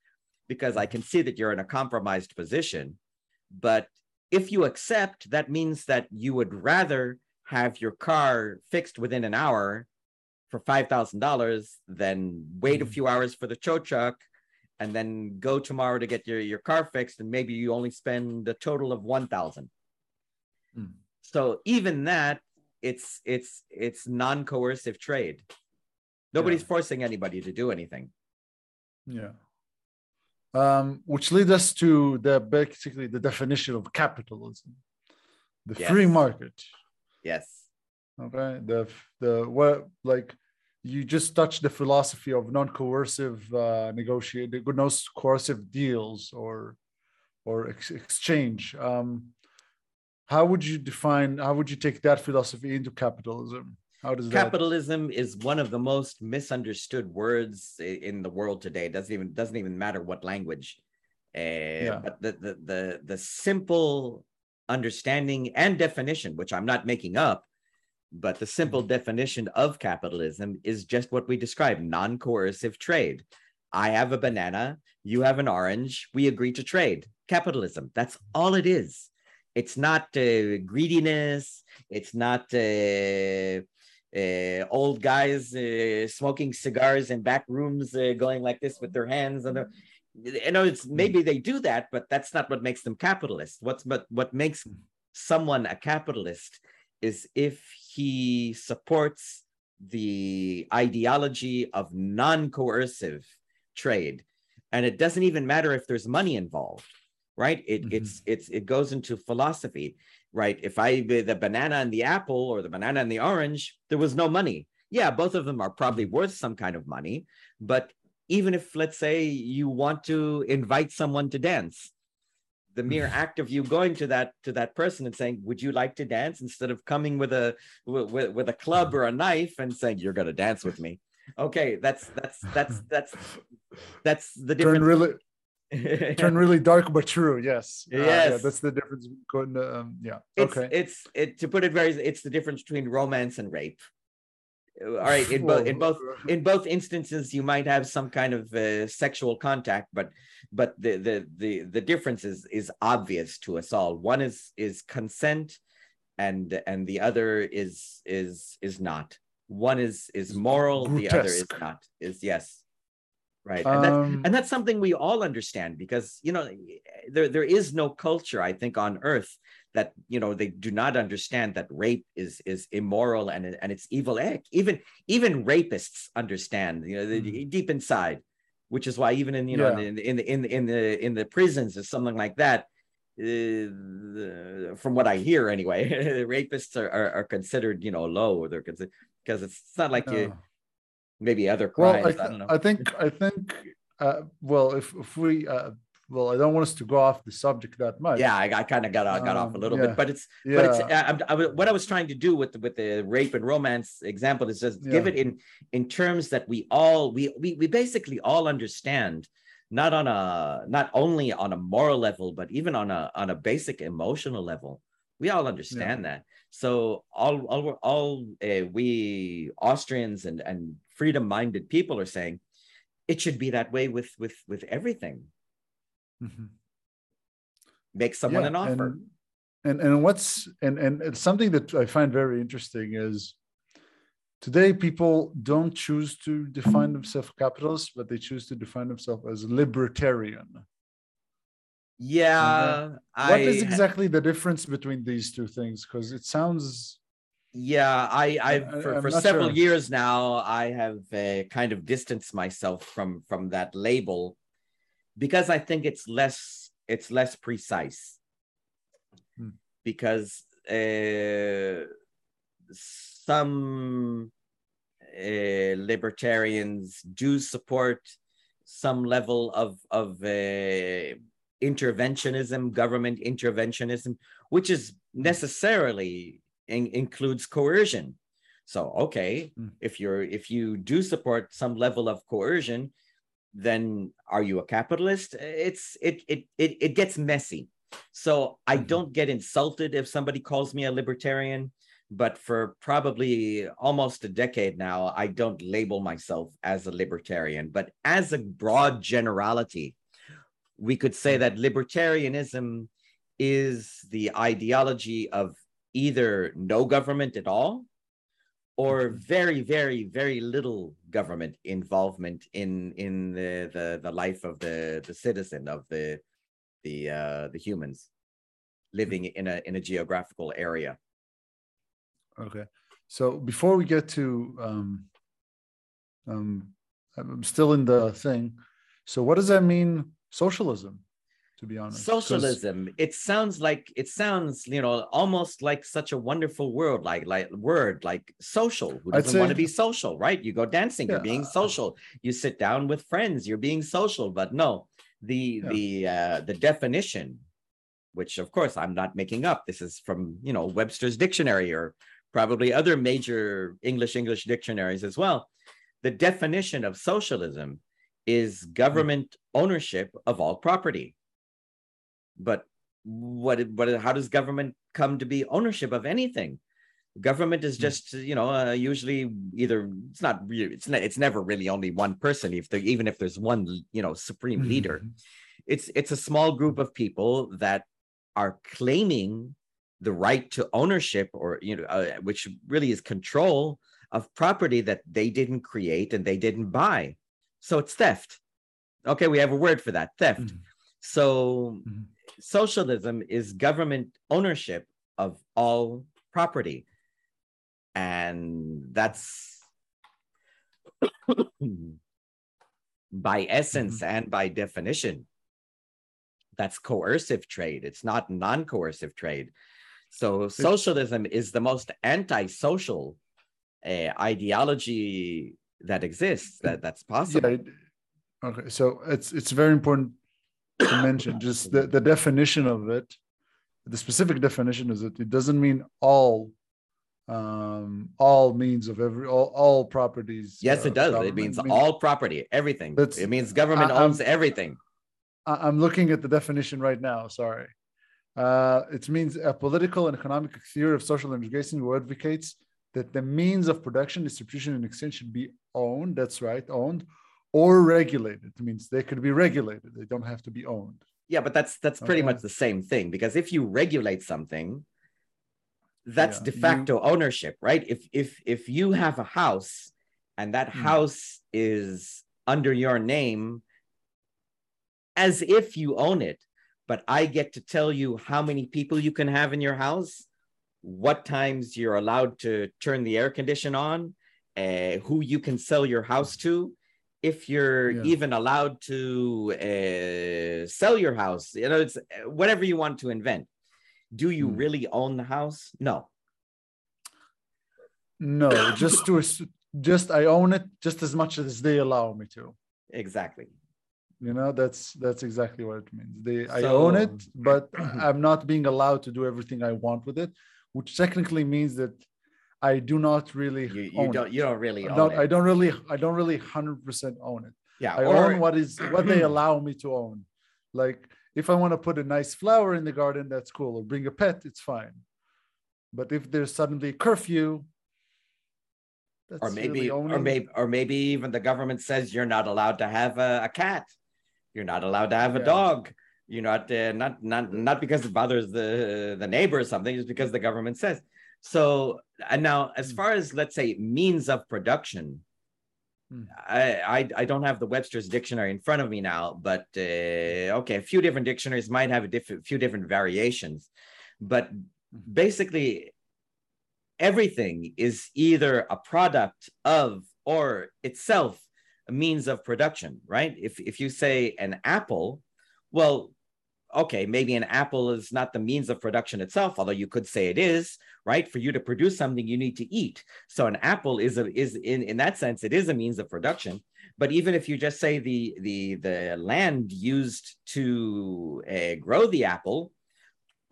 because i can see that you're in a compromised position but if you accept that means that you would rather have your car fixed within an hour for five thousand dollars, then wait a Mhm. few hours for the tow truck, and then go tomorrow to get your, your car fixed, and maybe you only spend a total of 1,000. Hmm. So even that, it's it's it's non-coercive trade. Nobody's Yeah. forcing anybody to do anything. Yeah. Um, which leads us to the basically the definition of capitalism, the free market. Yes. Okay. The the what like you just touched the philosophy of non-coercive uh, negotiate, no coercive deals or or ex- exchange. Um, how would you define? How would you take that philosophy into capitalism? How does? Capitalism is one of the most misunderstood words in the world today. It doesn't even doesn't even matter what language. Uh, But the, the the the simple understanding and definition, which I'm not making up, but the simple definition of capitalism is just what we describe non-coercive trade. I have a banana, you have an orange, we agree to trade. Capitalism. That's all it is. It's not uh, greediness. It's not uh, uh, old guys uh, smoking cigars in back rooms, uh, going like this with their hands. And the- you know, it's maybe they do that, but that's not what makes them capitalists. What's but what makes someone a capitalist is if he supports the ideology of non-coercive trade, and it doesn't even matter if there's money involved, right? It Mhm. it's it's it goes into philosophy right? If I the banana and the apple or the banana and the orange, there was no money. Yeah, both of them are probably worth some kind of money, but even if let's say you want to invite someone to dance, the mere act of you going to that to that person and saying, "Would you like to dance?" instead of coming with a with, with a club or a knife and saying, "You're going to dance with me." Okay, that's that's that's that's that's the turn difference. really turn really dark but true. Yes. Uh, yeah, Yes. that's the difference. Going, um, yeah. it's okay. it's it to put it very it's the difference between romance and rape all right in both in both in both instances you might have some kind of uh, sexual contact but but the, the the the difference is is obvious to us all one is is consent and and the other is is is not one is is moral the other is not is yes right and that's Um, and that's something we all understand because you know there there is no culture i think on earth that you know they do not understand that rape is is immoral and and it's evil Heck, even even rapists understand you know the- Mhm. deep inside which is why even in you know Yeah. in, the in the in the in the in the prisons or something like that uh, the- from what i hear anyway rapists are, are are considered you know low they're considered because it's not like you. Maybe other well, crimes I, I, th- don't know I think I think uh, well if if we uh, well I don't want us to go off the subject that much. yeah i, I kind of got, got off a Um, little yeah. bit but it's Yeah. but it's I, I, what I was trying to do with the, with the rape and romance example is just give it in in terms that we all we, we we basically all understand not on a not only on a moral level but even on a on a basic emotional level we all understand that so all all all uh, we Austrians and and freedom minded people are saying it should be that way with with with everything Mhm. make someone Yeah, an offer And, and and what's and and it's something that I find very interesting is today people don't choose to define themselves capitalists, but they choose to define themselves as libertarian. yeah What is I- exactly the difference between these two things? Because it sounds Yeah, I, I've for, I'm for several sure. years now, I have uh, kind of distanced myself from from that label because I think it's less it's less precise. Hmm. Because uh, some uh, libertarians do support some level of of uh, interventionism, government interventionism, which is necessarily in- includes coercion. So, okay, Mm. if you're if you do support some level of coercion, then are you a capitalist? It's it it it, it gets messy. So I Mhm. don't get insulted if somebody calls me a libertarian, but for probably almost a decade now, I don't label myself as a libertarian. But as a broad generality, we could say that libertarianism is the ideology of either no government at all or very very very little government involvement in in the the, the life of the the citizen of the the uh the humans living in a in a geographical area. Okay. So before we get to um um i'm still in the thing. So what does that mean socialism to be honest. 'Cause- socialism. It sounds like it sounds you know almost like such a wonderful word like like word like social. Who doesn't want to be social right? You go dancing you're being social. You sit down with friends you're being social. But no the Yeah. the uh the definition which of course i'm not making up. This is from you know webster's dictionary or probably other major english english dictionaries as well. The definition of socialism is government ownership of all property but what what how does government come to be ownership of anything government is Hmm. just you know uh, usually either it's not it's not it's never really only one person if there even if there's one you know supreme leader it's it's a small group of people that are claiming the right to ownership or you know uh, which really is control of property that they didn't create and they didn't buy so it's theft okay we have a word for that theft Mhm. so Mhm. Socialism is government ownership of all property. And that's by essence and by definition that's coercive trade. It's not non-coercive trade. So socialism is the most anti-social uh, ideology that exists that that's possible. Yeah okay so it's it's very important to mention just the, the definition of it the specific definition is that it doesn't mean all um all means of every all, all properties yes uh, it does. It means all property everything. That's- it means government I- I'm- owns everything. I'm looking at the definition right now sorry. Uh it means a political and economic theory of social integration who advocates that the means of production distribution and exchange should be owned that's right owned or regulated it means they could be regulated they don't have to be owned Yeah, but that's that's pretty Okay. much the same thing because if you regulate something, that's Yeah, de you- facto ownership, right? If if if you have a house and that Hmm. house is under your name as if you own it, but I get to tell you how many people you can have in your house, what times you're allowed to turn the air condition on, uh, who you can sell your house to, if you're Yeah. even allowed to uh, sell your house, you know, it's uh, whatever you want to invent. Do you Hmm. really own the house? No. no just to just i own it just as much as they allow me to Exactly. you know that's that's exactly what it means they i own it but i'm not being allowed to do everything i want with it which technically means that i do not really You, you don't it. you don't really I own don't, it. I don't really i don't really 100% own it yeah. i or, own what is what they allow me to own like if i want to put a nice flower in the garden that's cool or bring a pet it's fine but if there's suddenly curfew that's or maybe really or maybe or maybe even the government says you're not allowed to have a, a cat you're not allowed to have a Yeah. dog you're not uh, not not not because it bothers the the neighbor or something just because the government says so and now as Hmm. far as let's say means of production Hmm. I, I I don't have the Webster's dictionary in front of me now, but uh, okay, a few different dictionaries might have a different few different variations, but basically everything is either a product of or itself a means of production, right? If if you say an apple, well, okay, maybe an apple is not the means of production itself, although you could say it is, right? For you to produce something, you need to eat. So an apple is a is in in that sense, it is a means of production. But even if you just say the the the land used to uh, grow the apple,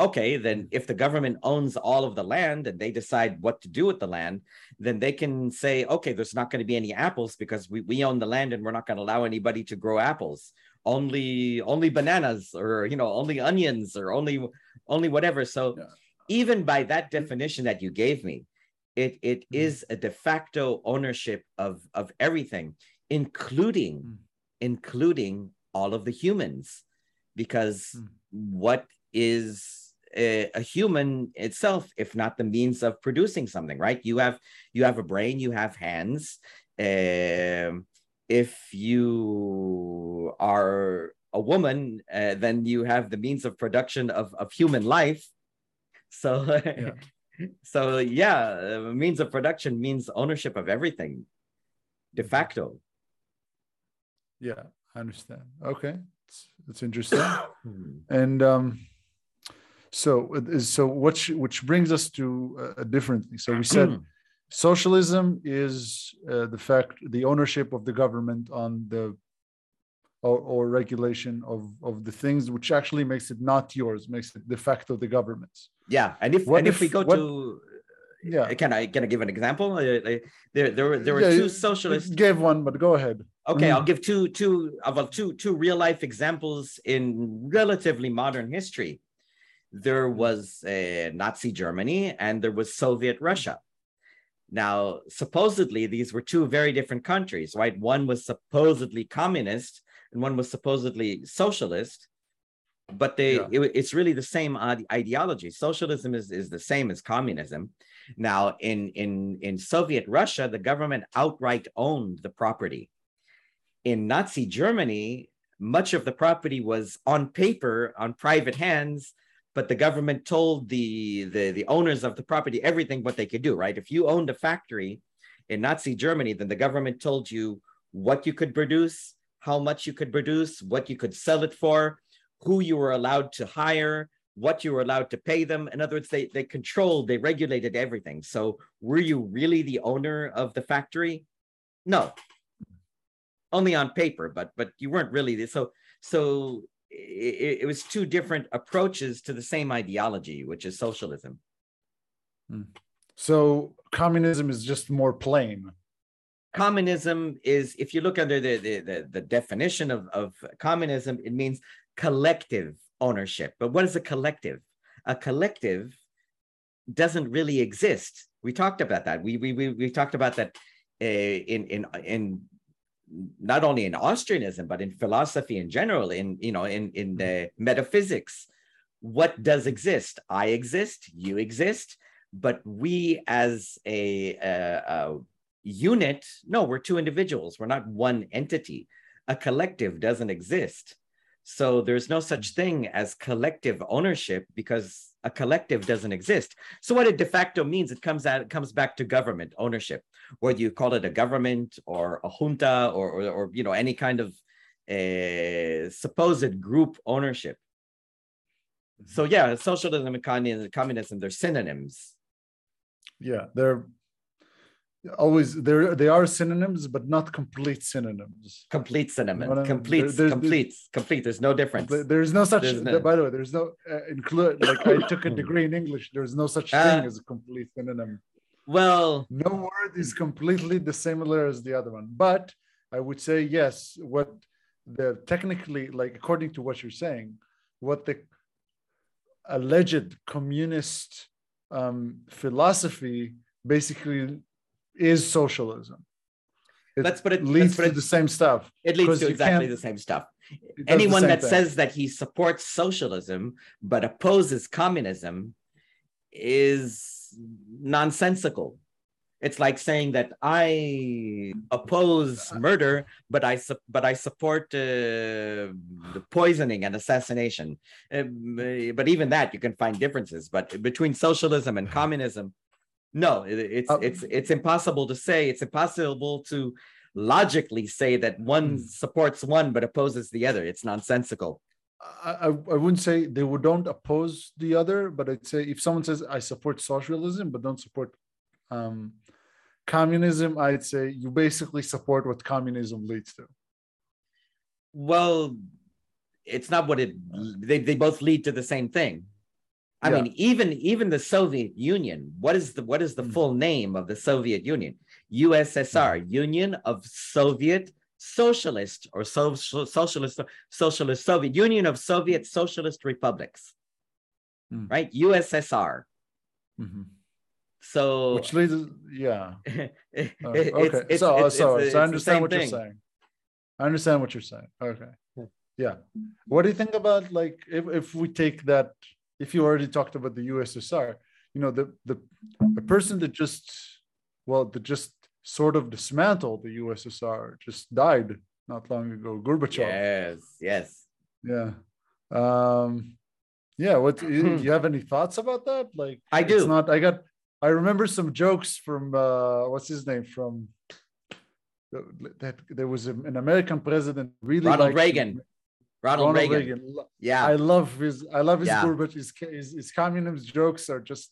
okay, then if the government owns all of the land and they decide what to do with the land, then they can say, okay, there's not going to be any apples because we, we own the land and we're not going to allow anybody to grow apples. Only only bananas or you know only onions or only only whatever. So Yeah. even by that definition that you gave me, it it Mhm. is a de facto ownership of of everything, including Mm. including all of the humans, because Mm. what is a, a, human itself if not the means of producing something right you have you have a brain you have hands um, if you are a woman uh, then you have the means of production of, of human life so yeah. so yeah means of production means ownership of everything de facto yeah i understand okay it's, it's interesting hmm. and um so so which which brings us to a different thing so we said hmm. Socialism is uh, the fact the ownership of the government on the or, or, regulation of of the things which actually makes it not yours makes it de facto the government's. Yeah and if what and if, if we go what, to yeah. can i can i give an example? Uh, there there were there were yeah, two socialists. gave one but go ahead. Okay mm-hmm. i'll give two two well two two real life examples in relatively modern history. There was uh, nazi germany and there was soviet russia now supposedly these were two very different countries right? One was supposedly communist and one was supposedly socialist but they yeah. it, it's really the same ideology. Socialism is, is the same as communism. Now in in in soviet russia the government outright owned the property. In nazi germany much of the property was on paper on private hands but the government told the, the the owners of the property everything what they could do right if you owned a factory in nazi germany then the government told you what you could produce how much you could produce, what you could sell it for, who you were allowed to hire, what you were allowed to pay them. In other words, they, they controlled, they regulated everything. So were you really the owner of the factory? No. Only on paper, but but you weren't really so so it, it was two different approaches to the same ideology, which is socialism. Hmm. So communism is just more plain. Communism is if you look under the, the, the, the, definition of, of communism it means collective ownership. But what is a collective? A collective doesn't really exist. We talked about that. We we we, we talked about that uh, in in in not only in austrianism but in philosophy in general in you know in in the mm-hmm. metaphysics. What does exist? I exist you exist but we as a, a, a unit no we're two individuals. We're not one entity. A collective doesn't exist. So there's no such mm-hmm. thing as collective ownership because a collective doesn't exist. So what it de facto means it comes out it comes back to government ownership whether you call it a government or a junta or or, or you know any kind of uh, supposed group ownership. So yeah socialism and communism they're synonyms. Yeah they're always there they are synonyms but not complete synonyms. Complete synonym you know complete there, there's, complete there's, complete there's no difference. There's no such there's no, by the way there's no uh, include like i took a degree in english. There's no such uh, thing as a complete synonym. well no word is completely the similar as the other one. But i would say yes what the technically like according to what you're saying what the alleged communist um, philosophy basically is socialism. It let's put it leads put it, to the same stuff. It leads to exactly the same stuff. Anyone that thing. says that he supports socialism but opposes communism is nonsensical. It's like saying that I oppose murder, but I su- but I support uh, the poisoning and assassination. Uh, but even that, you can find differences. But between socialism and communism, no, it's uh, it's it's impossible to say. It's impossible to logically say that one hmm. supports one but opposes the other. It's nonsensical. I, I wouldn't say they would don't oppose the other, but I'd say if someone says I support socialism but don't support um, communism, I'd say you basically support what communism leads to. Well, it's not what it they, they both lead to the same thing. I yeah. mean, even even the Soviet Union. What is the what is the mm. full name of the Soviet Union? USSR, mm. Union of Soviet Socialist or so, Socialist Socialist Soviet Union of Soviet Socialist Republics, mm. right? USSR. Mm-hmm. So which leads, yeah. uh, okay, it's, so it's, so, it's, so I understand what thing. you're saying. I understand what you're saying. Okay, yeah. What do you think about like if if we take that if you already talked about the USSR, you know, the the the person that just well, that just sort of dismantled the USSR just died not long ago. Gorbachev. Yes, yes. Yeah. Um yeah, what you, you have any thoughts about that? Like I do. It's not I got I remember some jokes from uh what's his name from that there was an American president really Ronald Reagan. Ronald, Reagan. Yeah. I love his I love his Yeah. Gorbachev his, his his communist jokes are just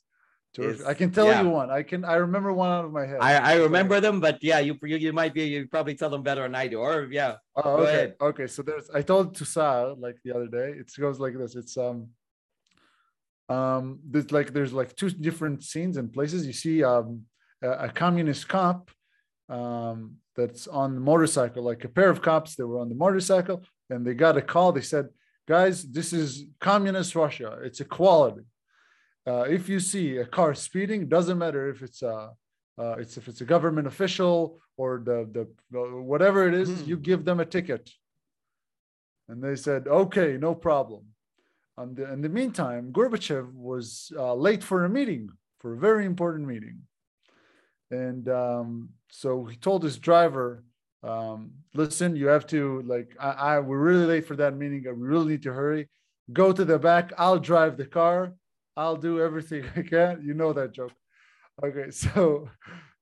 terrific. Is- I can tell yeah. you one. I can I remember one out of my head. I, I remember them, but yeah, you, you you might be you probably tell them better than I do. Or yeah, Oh, okay. ahead. Okay. So there's I told to Sal like the other day. It goes like this. It's um um there's like there's like two different scenes and places. You see um a, a communist cop um that's on the motorcycle, like a pair of cops that were on the motorcycle, and they got a call. They said, guys, this is communist Russia. It's equality. Uh, if you see a car speeding, doesn't matter if it's a uh, it's if it's a government official or the the whatever it is, Hmm. you give them a ticket. And they said, okay, no problem. And the, in the meantime, Gorbachev was uh, late for a meeting, for a very important meeting. And um, so he told his driver, um, listen, you have to like, I, I we're really late for that meeting. We really need to hurry. Go to the back. I'll drive the car. I'll do everything I can. You know that joke. Okay, so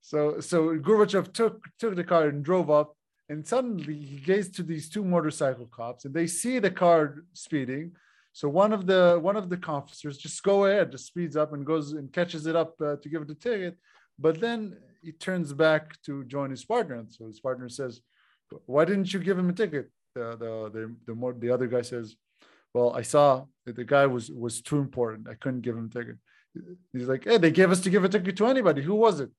so so Gorbachev took took the car and drove up, and suddenly he gazed to these two motorcycle cops, and they see the car speeding. So one of the one of the officers just go ahead, just speeds up and goes and catches it up uh, to give it a ticket. But then he turns back to join his partner, and so his partner says, "Why didn't you give him a ticket?" The the the the, more, the other guy says, "Well, I saw that the guy was was too important. I couldn't give him a ticket." He's like, "Hey, they gave us to give a ticket to anybody. Who was it?"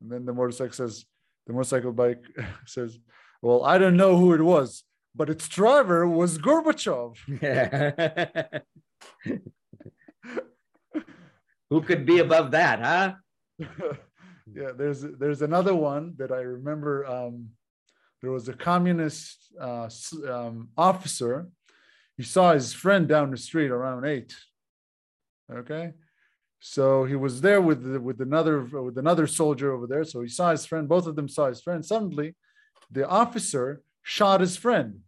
And then the motorcycle says, the motorcycle bike says, "Well, I don't know who it was, but its driver was Gorbachev." Yeah. Who could be above that, huh? yeah, there's there's another one that I remember. Um, there was a communist uh, um, officer. He saw his friend down the street around eight. Okay, so he was there with with another with another soldier over there. So he saw his friend. Both of them saw his friend. Suddenly, the officer shot his friend,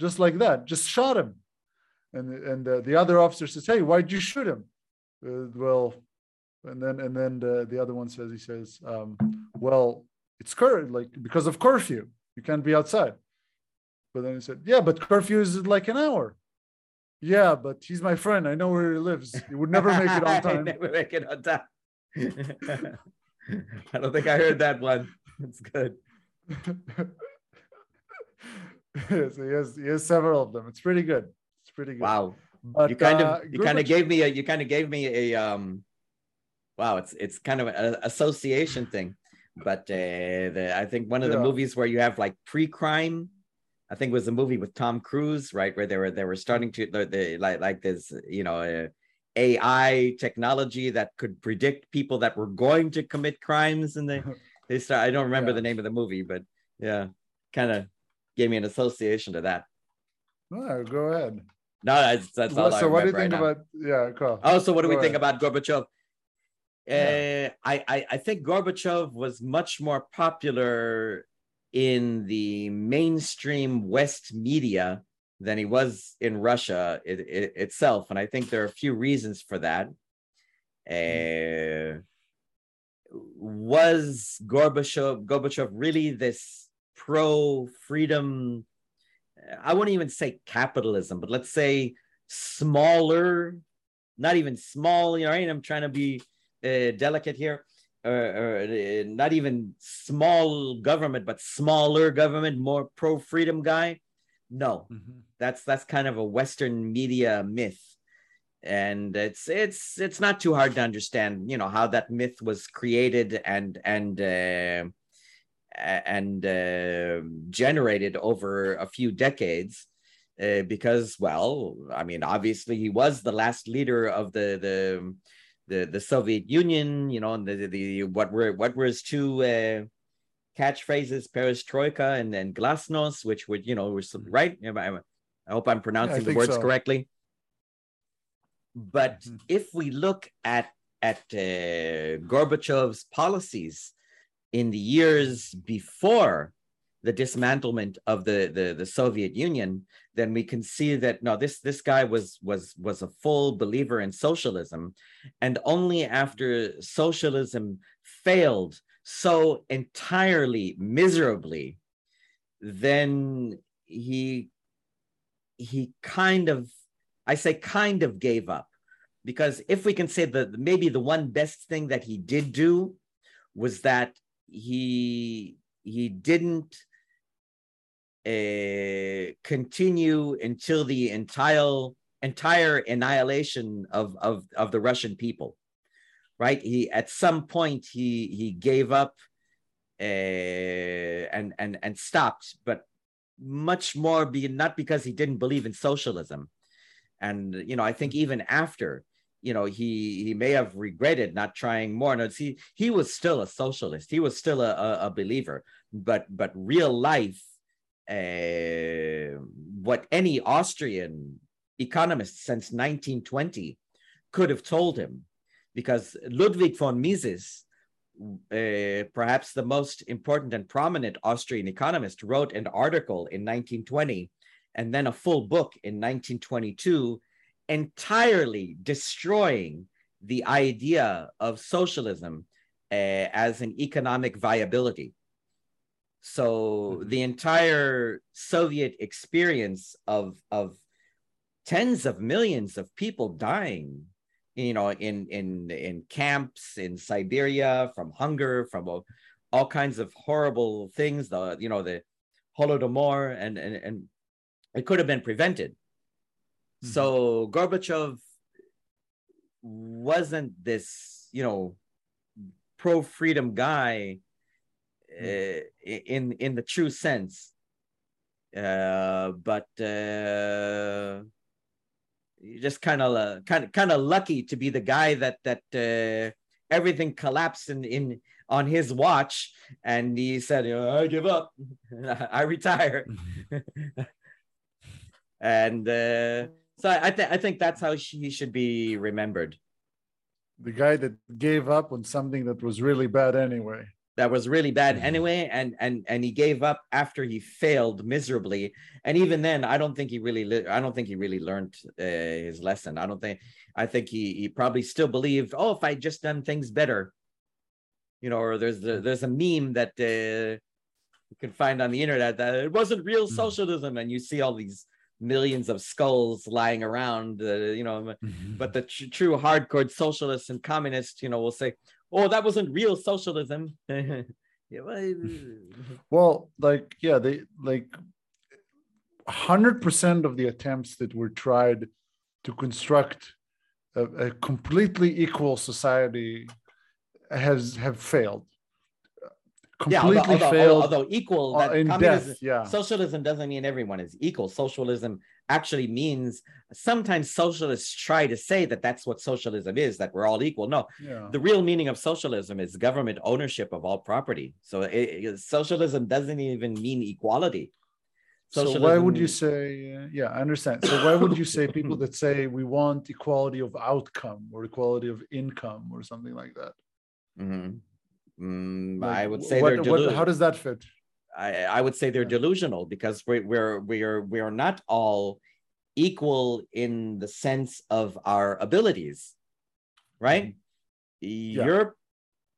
just like that. Just shot him, and and the other officer says, "Hey, why'd you shoot him?" Uh, well, and then and then the, the other one says he says um, well it's cur like because of curfew. You can't be outside. But then he said yeah but curfew is like an hour. Yeah but he's my friend. I know where he lives. He would never make it on time. never make it on time. I don't think I heard that one. It's good. so he has he has several of them. It's pretty good. It's pretty good. Wow. but you kind uh, of you kind of gave me a you kind of gave me a um wow it's it's kind of an association thing but uh the, i think one of the movies where you have like pre-crime i think it was a movie with tom cruise right where they were they were starting to the, the like like this you know uh, ai technology that could predict people that were going to commit crimes and they they start i don't remember Yeah. the name of the movie but yeah kind of gave me an association to that No, go ahead no that's that's all What- I so what do you think now. about yeah cool. Oh, so what do we Go think about Gorbachev? Yeah. Uh, I, I I think Gorbachev was much more popular in the mainstream West media than he was in Russia it, it- itself, and I think there are a few reasons for that. Uh, was Gorbachev Gorbachev really this pro freedom? I wouldn't even say capitalism, but let's say smaller, not even small. You know, right? I'm trying to be uh, delicate here. Or, or uh, not even small government, but smaller government, more pro freedom guy. No, Mhm. that's that's kind of a Western media myth, and it's it's it's not too hard to understand. You know how that myth was created and and uh, and uh, generated over a few decades. Uh, because, well, I mean, obviously he was the last leader of the the the, the Soviet Union. You know, and the, the, what were what were his two uh, catchphrases, perestroika and then glasnost, which would you know were some- right. I, hope I'm pronouncing the words so. correctly. But Mhm. if we look at at uh, Gorbachev's policies in the years before the dismantlement of the, the the Soviet Union, then we can see that no, this this guy was was was a full believer in socialism, and only after socialism failed so entirely miserably, then he he kind of I say kind of gave up. Because if we can say that maybe the one best thing that he did do was that he he didn't uh, continue until the entire entire annihilation of, of of the Russian people right? He at some point he he gave up uh, and and and stopped but much more be not because he didn't believe in socialism. And you know i think even after you know he he may have regretted not trying more. No see he was still a socialist. He was still a, a believer but but real life uh, what any austrian economist since 1920 could have told him because ludwig von mises uh, perhaps the most important and prominent austrian economist wrote an article in 1920 and then a full book in 1922 entirely destroying the idea of socialism uh, as an economic viability. So the entire Soviet experience of, of tens of millions of people dying, you know, in, in, in camps in Siberia from hunger, from all, all kinds of horrible things, the, you know, the Holodomor and, and, and it could have been prevented. Mm-hmm. So Gorbachev wasn't this, you know, pro freedom guy uh, in in the true sense, uh, but uh, just kind of kind of kind of lucky to be the guy that that uh, everything collapsed in in on his watch, and he said, "I give up, I retire." and uh, so I, th- I think that's how he should be remembered. The guy that gave up on something that was really bad anyway. That was really bad anyway, and and and he gave up after he failed miserably. And even then, I don't think he really. Li- I don't think he really learned uh, his lesson. I don't think. I think he he probably still believed. Oh, if I just done things better, you know. Or there's the, there's a meme that uh, you can find on the internet that it wasn't real socialism, and you see all these millions of skulls lying around, uh, you know. But the tr- true hardcore socialists and communists, you know, will say, "Oh, that wasn't real socialism." well, well, like yeah, they like hundred percent of the attempts that were tried to construct a, a completely equal society has have failed. Completely yeah, although, failed. Although, equal, uh, that communism, death, yeah. socialism doesn't mean everyone is equal. Socialism actually means sometimes socialists try to say that that's what socialism is, that we're all equal. No, yeah. the real meaning of socialism is government ownership of all property. So it, it- socialism doesn't even mean equality. So why would you say? Uh, yeah, I understand. So why would you say people that say we want equality of outcome or equality of income or something like that? Mhm. Mm, Like, I would say what, they're what, how does that fit? I, I would say they're delusional because we're we're we're we're not all equal in the sense of our abilities, right? You're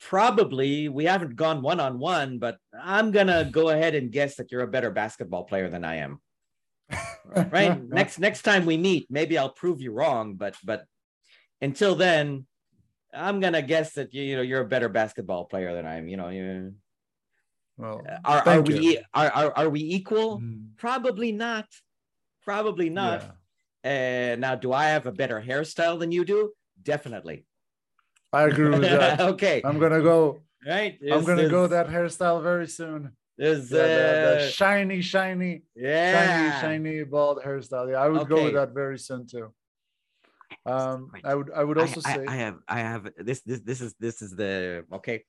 probably we haven't gone one on one, but I'm gonna go ahead and guess that you're a better basketball player than I am. Right? next next time we meet, maybe I'll prove you wrong, but but until then, I'm gonna guess that you you know you're a better basketball player than I am. You know, you Well, are are we are, are are we equal? Mm, Probably not. Probably not. yeah, Uh, now, do I have a better hairstyle than you do? Definitely. I agree with that. okay. I'm gonna go. right. I'm gonna go that hairstyle very soon. There's Yeah, the, the uh, shiny, shiny, yeah. shiny, shiny bald hairstyle. Yeah, I would go with that very soon too. Um, I would. I would also I, say. I have I have this this this is this is the okay.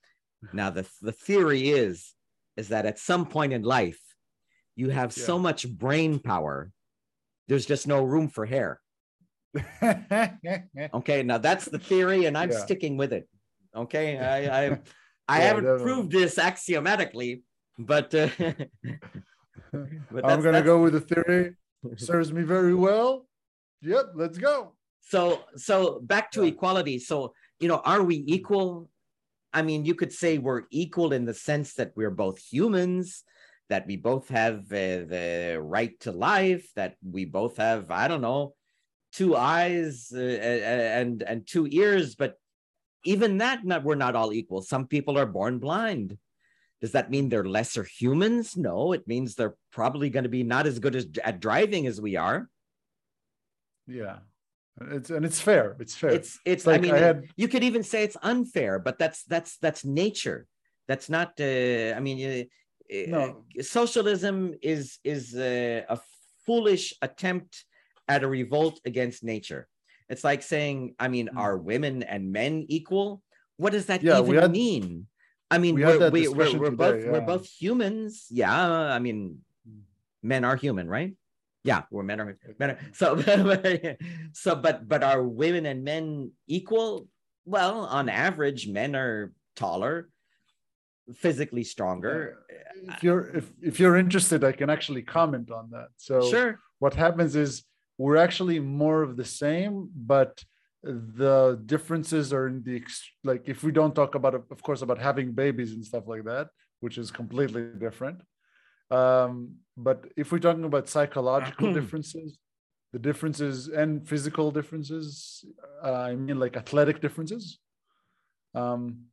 Now the the theory is is that at some point in life you have so much brain power, there's just no room for hair. Okay, now that's the theory, and I'm Yeah. sticking with it. Okay, I I, I Yeah, haven't definitely. proved this axiomatically, but uh, but I'm gonna go with the theory. Serves me very well. Yep, let's go. So so back to Yeah. equality. So you know, are we equal? I mean, you could say we're equal in the sense that we're both humans, that we both have uh, the right to life, that we both have I don't know, two eyes uh, and and two ears, but even that not, we're not all equal. Some people are born blind. Does that mean they're lesser humans? No, it means they're probably going to be not as good as, at driving as we are. Yeah, it's and it's fair. It's fair. It's it's. like I mean, I had- you could even say it's unfair, but that's that's that's nature. That's not. Uh, I mean, uh, uh, No. socialism is is uh, a foolish attempt at a revolt against nature. It's like saying, I mean, Hmm. are women and men equal? What does that Yeah, even had- mean? I mean, we we're, we, we're, discussion we're today, both we're both humans. Yeah, I mean, men are human, right? Yeah, we're men are men. Are, so so, but but are women and men equal? Well, on average, men are taller, physically stronger. if you're if if you're interested, I can actually comment on that. So Sure. what happens is we're actually more of the same, but the differences are in the like if we don't talk about of course about having babies and stuff like that, which is completely different. Um, but if we're talking about psychological differences, the differences and physical differences, uh, I mean like athletic differences. Um,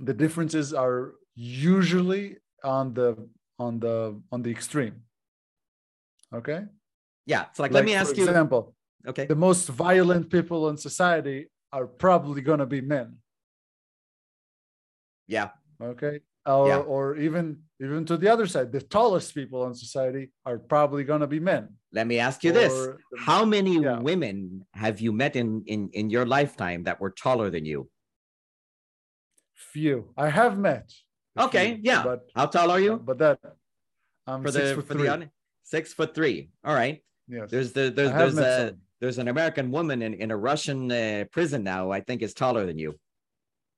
the differences are usually on the on the on the extreme. Okay. Yeah. So, like, let me ask you. Example: Okay. the most violent people in society are probably going to be men. Yeah. Okay. Or, Yeah. or even even to the other side, the tallest people in society are probably going to be men. Let me ask you this: How many Yeah. women have you met in in in your lifetime that were taller than you? Few. I have met. Okay. few, Yeah. But How tall are you? but that I'm for six the foot for three. the? Six foot three. All right. yes. There's the there's there's a some. there's an American woman in, in a Russian uh, prison now. I think is taller than you.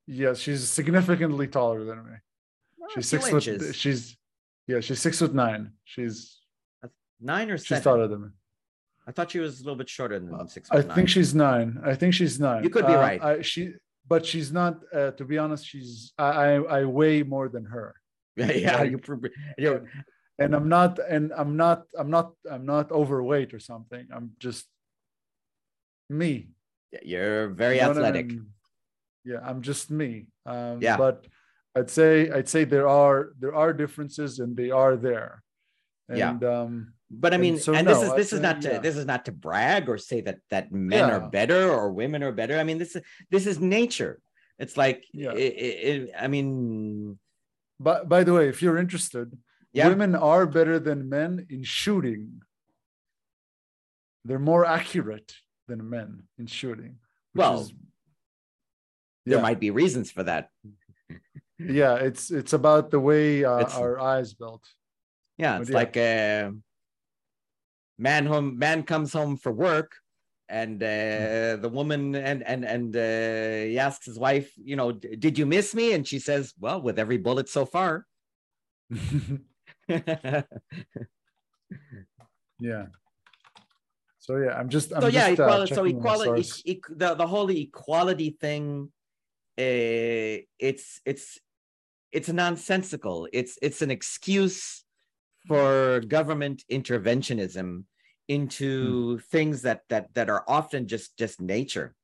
Yes, she's significantly taller than me. Well, She's six foot. inches. She's yeah, she's six foot nine. She's nine or she's seven. taller than me. I thought she was a little bit shorter than six. I foot think nine. she's nine. I think she's nine. You could be Uh, right. I, she, but she's not. Uh, to be honest, she's. I, I I weigh more than her, yeah, yeah. like- You, pr- you're, and I'm not. And I'm not. I'm not. I'm not overweight or something. I'm just me. you're very You know what I athletic. mean? Yeah, I'm just me. Um, Yeah. But I'd say I'd say there are there are differences and they are there. Yeah. Um, But I And mean, so and this no, is I this is not to yeah. this is not to brag or say that that men are better or women are better. I mean, this is this is nature. It's like, Yeah. i- i- i- I mean, but by the way, if you're interested, Yeah. women are better than men in shooting. They're more accurate than men in shooting. Well, is- there yeah, might be reasons for that. yeah, it's it's about the way uh, our eyes built. Yeah, But it's yeah. like a man home man comes home for work, and uh, Mm-hmm. the woman and and and uh, he asks his wife, you know, did you miss me? And she says, well, with every bullet so far. yeah. So yeah, I'm just. I'm so yeah, just, uh, equality. so equality, e- e- the the whole equality thing, uh, it's it's it's nonsensical. It's it's an excuse for government interventionism into things that that that are often just just nature.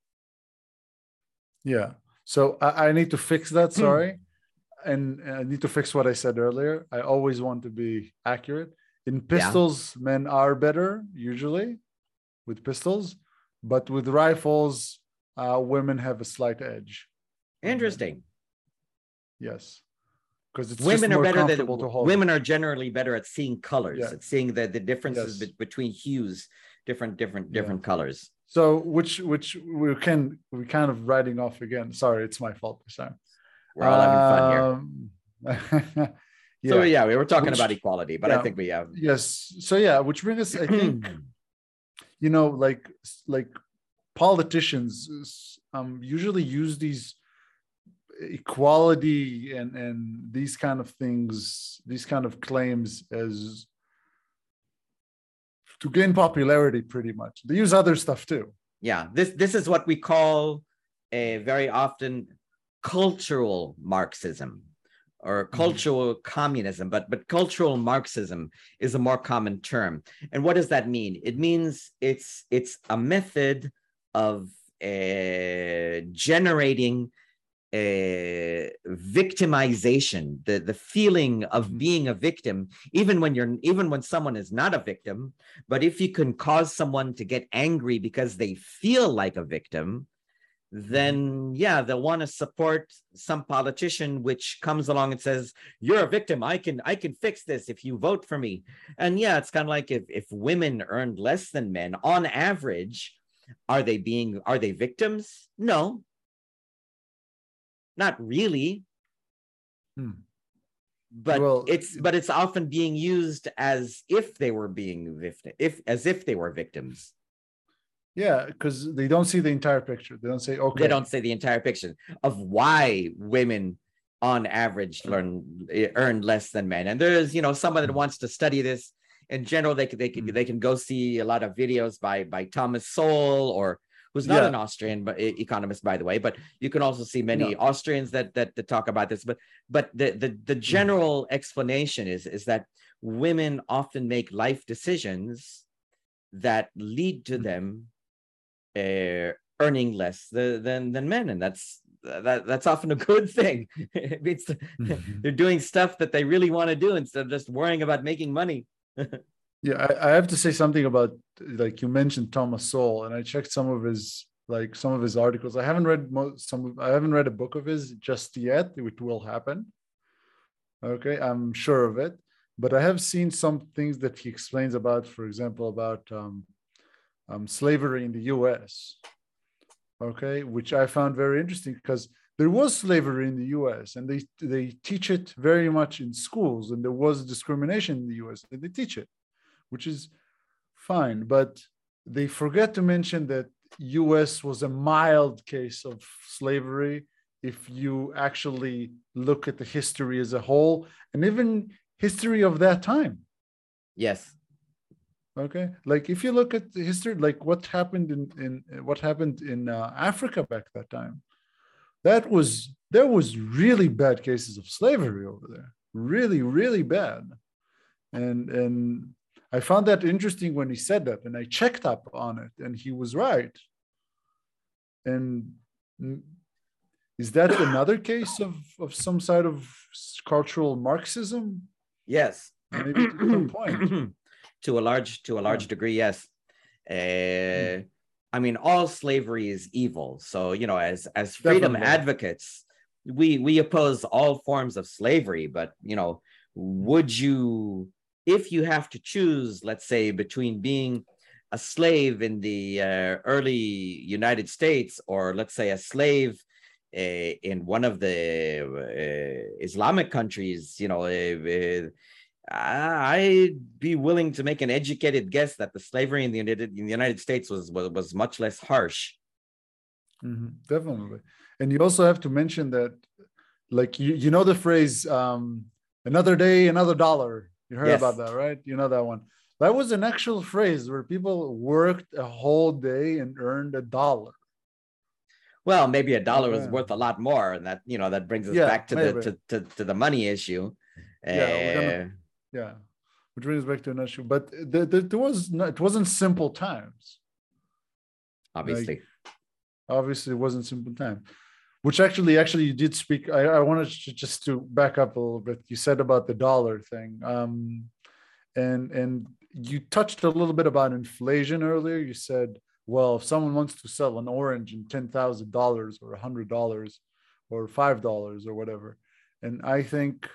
Yeah. So I, I need to fix that. Hmm. Sorry. And I need to fix what I said earlier. I always want to be accurate. In pistols, men are better usually with pistols, but with rifles, uh, women have a slight edge. Interesting. Yes. Because it's women are better than women are generally better at seeing colors, Yeah. at seeing the the differences Yes. be- between hues, different different Yeah. different colors. So which which we can we kind of writing off again. Sorry, it's my fault this time. We're all having fun here. here. yeah. So yeah, we were talking Which- about equality, but I think we have Yes. So yeah, which brings us, I think, you know, like like politicians um, usually use these equality and and these kind of things these kind of claims as to gain popularity pretty much they use other stuff too yeah this this is what we call a very often cultural marxism or mm-hmm. cultural mm-hmm. communism but but cultural marxism is a more common term and what does that mean it means it's it's a method of uh, generating a victimization the the feeling of mm-hmm. being a victim even when you're even when someone is not a victim but if you can cause someone to get angry because they feel like a victim then yeah they'll want to support some politician which comes along and says you're a victim i can i can fix this if you vote for me. And yeah it's kind of like if if women earned less than men on average are they being are they victims? No not really hmm. but well, it's but it's often being used as if they were being victim if as if they were victims yeah, because they don't see the entire picture. They don't say, okay. They don't say the entire picture of why women on average learn earn less than men. And there's, you know, someone that wants to study this in general, they can they can they can go see a lot of videos by by Thomas Sowell or who's not yeah. an Austrian but economist, by the way. But you can also see many Austrians that, that that talk about this. But but the the the general explanation is is that women often make life decisions that lead to them uh, earning less than than men, and that's that that's often a good thing. it means mm-hmm. they're doing stuff that they really want to do instead of just worrying about making money. yeah, I, I, have to say something about like you mentioned Thomas Sowell, and I checked some of his like some of his articles. I haven't read most some. I haven't read a book of his just yet. It will happen. Okay, I'm sure of it. But I have seen some things that he explains about, for example, about um, um, slavery in the US, okay, which I found very interesting because there was slavery in the US and they, they teach it very much in schools and there was discrimination in the US and they teach it, which is fine. But they forget to mention that US was a mild case of slavery if you actually look at the history as a whole and even history of that time. Yes okay like if you look at the history like what happened in in what happened in uh, africa back that time that was there was really bad cases of slavery over there really really bad and and i found that interesting when he said that and i checked up on it and he was right. And is that another case of of some side of cultural marxism? Yes. Maybe to some point. To a large to a large degree yes. Uh, i mean all slavery is evil. So you know as as freedom Definitely. advocates we we oppose all forms of slavery but you know would you if you have to choose let's say between being a slave in the uh, early united states or let's say a slave uh, in one of the uh, islamic countries you know uh, I'd be willing to make an educated guess that the slavery in the United, in the United States was, was, was much less harsh. Mm-hmm, definitely. And you also have to mention that, like, you, you know the phrase, um, another day, another dollar. You heard yes. about that, right? You know that one. That was an actual phrase where people worked a whole day and earned a dollar. Well, maybe a dollar is worth a lot more, and that you know that brings us yeah, back to maybe. the to, to, to, the money issue. Yeah, uh, yeah which brings back to an issue but there, there, there was no, it wasn't simple times obviously like, obviously it wasn't simple time which actually actually you did speak I, I wanted to just to back up a little bit. You said about the dollar thing um and and you touched a little bit about inflation earlier. You said well if someone wants to sell an orange in $10000 or $100 or $5 or whatever and i think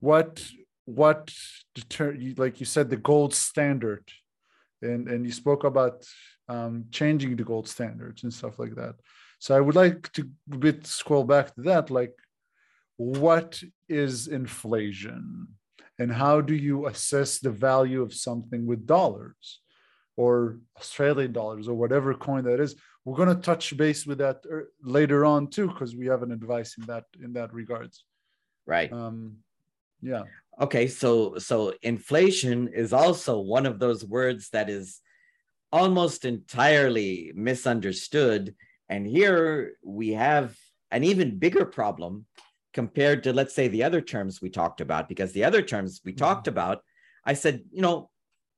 what what deter like you said the gold standard and and you spoke about um, changing the gold standards and stuff like that so i would like to a bit scroll back to that like what is inflation and how do you assess the value of something with dollars or Australian dollars or whatever coin that is. We're going to touch base with that er, later on too, because we have an advice in that in that regards. Right. Um, yeah. Okay. So so inflation is also one of those words that is almost entirely misunderstood. And here we have an even bigger problem compared to, let's say, the other terms we talked about, because the other terms we mm-hmm. talked about, I said, you know,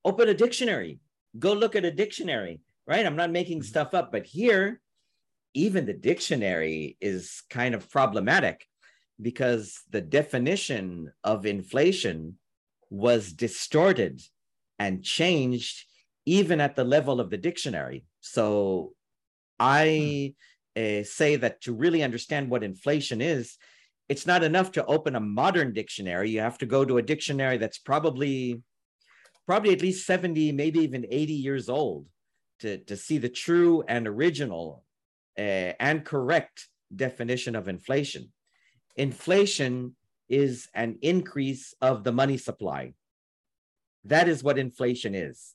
open a dictionary, go look at a dictionary, right? I'm not making mm-hmm. stuff up, but here, even the dictionary is kind of problematic because the definition of inflation was distorted and changed even at the level of the dictionary. So I uh, say that to really understand what inflation is, it's not enough to open a modern dictionary. You have to go to a dictionary that's probably probably at least 70, maybe even 80 years old to, to see the true and original uh, and correct definition of inflation. Inflation is an increase of the money supply. That is what inflation is.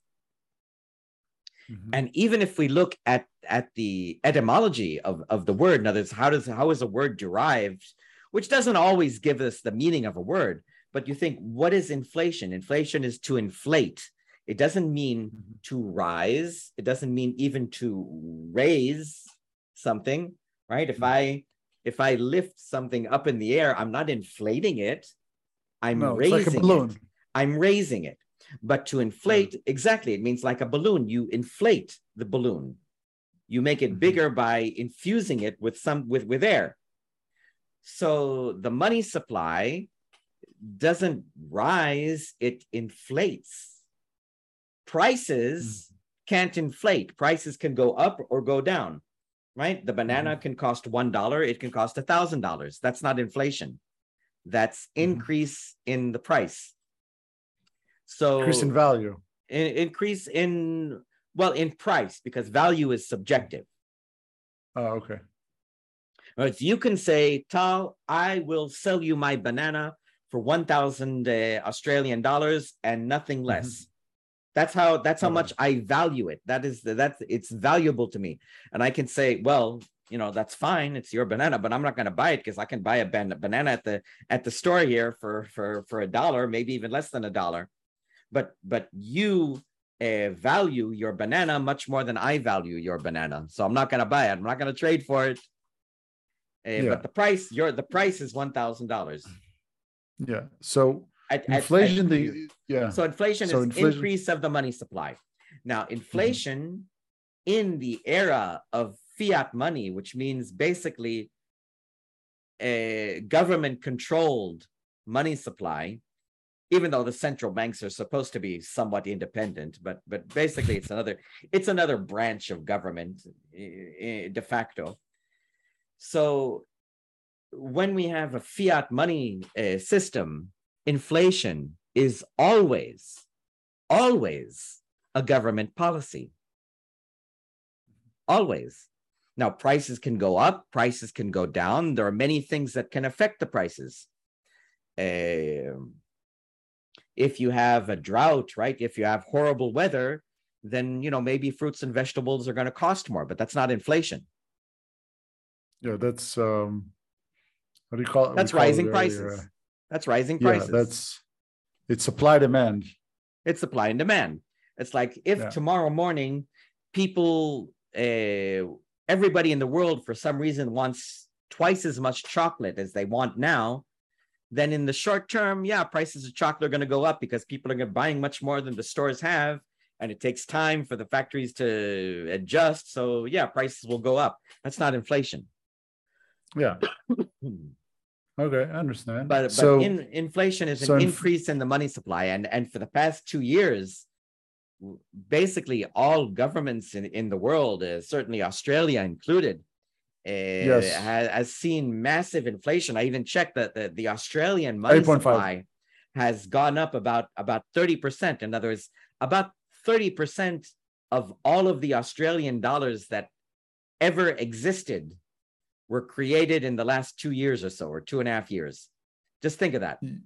Mm-hmm. And even if we look at, at the etymology of, of the word, in other words, how does how is a word derived, which doesn't always give us the meaning of a word, but you think, what is inflation? Inflation is to inflate. It doesn't mean mm-hmm. to rise. It doesn't mean even to raise something, right? Mm-hmm. If I if I lift something up in the air, I'm not inflating it. I'm no, raising like it. I'm raising it. But to inflate, mm. exactly, it means like a balloon. You inflate the balloon. You make it mm-hmm. bigger by infusing it with some with, with air. So the money supply doesn't rise, it inflates. Prices mm. can't inflate. Prices can go up or go down, right? The banana mm-hmm. can cost $1, it can cost a $1,000. That's not inflation. That's mm-hmm. increase in the price. So increase in value. In, increase in well in price because value is subjective. Oh, okay. Right, you can say, Tal, I will sell you my banana for 1,000 uh, Australian dollars and nothing mm-hmm. less. Mm-hmm. That's how that's how much I value it. That is that's it's valuable to me. And I can say, well, you know, that's fine. It's your banana, but I'm not going to buy it because I can buy a ban- banana at the at the store here for for for a dollar, maybe even less than a dollar but but you uh, value your banana much more than I value your banana. So I'm not going to buy it. I'm not going to trade for it. Uh, yeah. But the price, your the price is one thousand dollars. Yeah. So at, inflation, at, the yeah. So inflation so is inflation... increase of the money supply. Now inflation mm-hmm. in the era of fiat money, which means basically a government controlled money supply, even though the central banks are supposed to be somewhat independent but but basically it's another it's another branch of government de facto. So when we have a fiat money uh, system inflation is always always a government policy. Always. Now prices can go up prices can go down. There are many things that can affect the prices. Uh, if you have a drought, right? If you have horrible weather, then you know maybe fruits and vegetables are going to cost more, but that's not inflation. Yeah, that's um what do you call it? That's rising prices. That's rising prices. Yeah, that's it's supply demand. It's supply and demand. It's like if yeah. tomorrow morning people uh, everybody in the world for some reason wants twice as much chocolate as they want now, then in the short term, yeah, prices of chocolate are going to go up because people are buying much more than the stores have. And it takes time for the factories to adjust. So, yeah, prices will go up. That's not inflation. Yeah. okay, I understand. But, but so, in, inflation is an so inf- increase in the money supply. And, and for the past two years, basically all governments in, in the world, uh, certainly Australia included, yes. has, has, seen massive inflation. I even checked that the, the Australian money supply has gone up about about 30%. In other words, about 30% of all of the Australian dollars that ever existed were created in the last two years or so, or two and a half years. Just think of that. Hmm.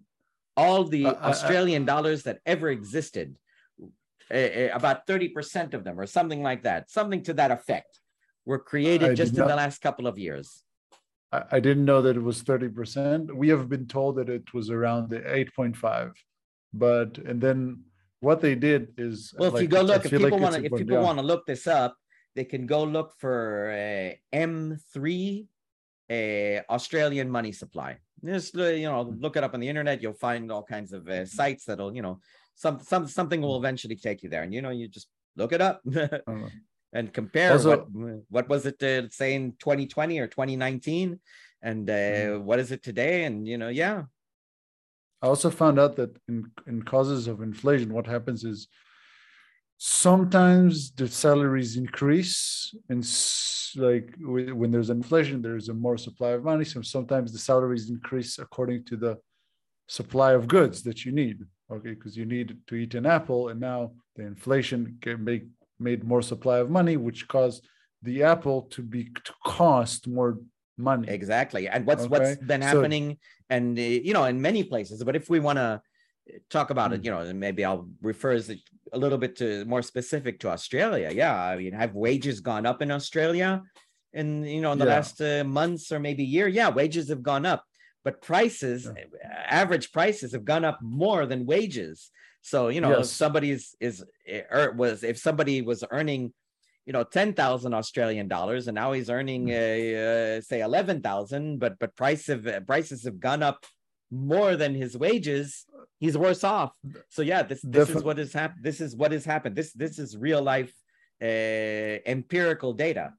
All the uh, Australian uh, dollars that ever existed, uh, about 30% of them or something like that, something to that effect were created I just in not- the last couple of years. I, I didn't know that it was 30%. We have been told that it was around the 8.5. But and then what they did is Well, if you go look, if people like want to, if people want to look this up, they can go look for uh, M3 uh, Australian money supply. Just uh, you know, look it up on the internet. You'll find all kinds of uh, sites that'll you know some some something will eventually take you there, and you know you just look it up know. and compare Also- what what was it uh, say in 2020 or 2019, and uh, Mhm. what is it today, and you know yeah. I also found out that in, in causes of inflation, what happens is sometimes the salaries increase and like when there's inflation, there's a more supply of money. So sometimes the salaries increase according to the supply of goods that you need. Okay, because you need to eat an apple, and now the inflation can make made more supply of money, which caused the apple to be to cost more money. Exactly. And what's what's been so- happening and uh, you know in many places but if we want to talk about Mm. it you know maybe I'll refer a little bit to more specific to Australia. Yeah, I mean have wages gone up in Australia in you know in the Yeah. last uh, months or maybe year? Yeah, wages have gone up. But prices, uh, average prices have gone up more than wages. So, you know, if Yes. somebody is is or was if somebody was earning you know 10,000 Australian dollars and now he's earning Mm. uh, say 11,000 but but price of uh, prices have gone up more than his wages he's worse off so yeah this this is what has happened this is what has happened this this is real life uh, empirical data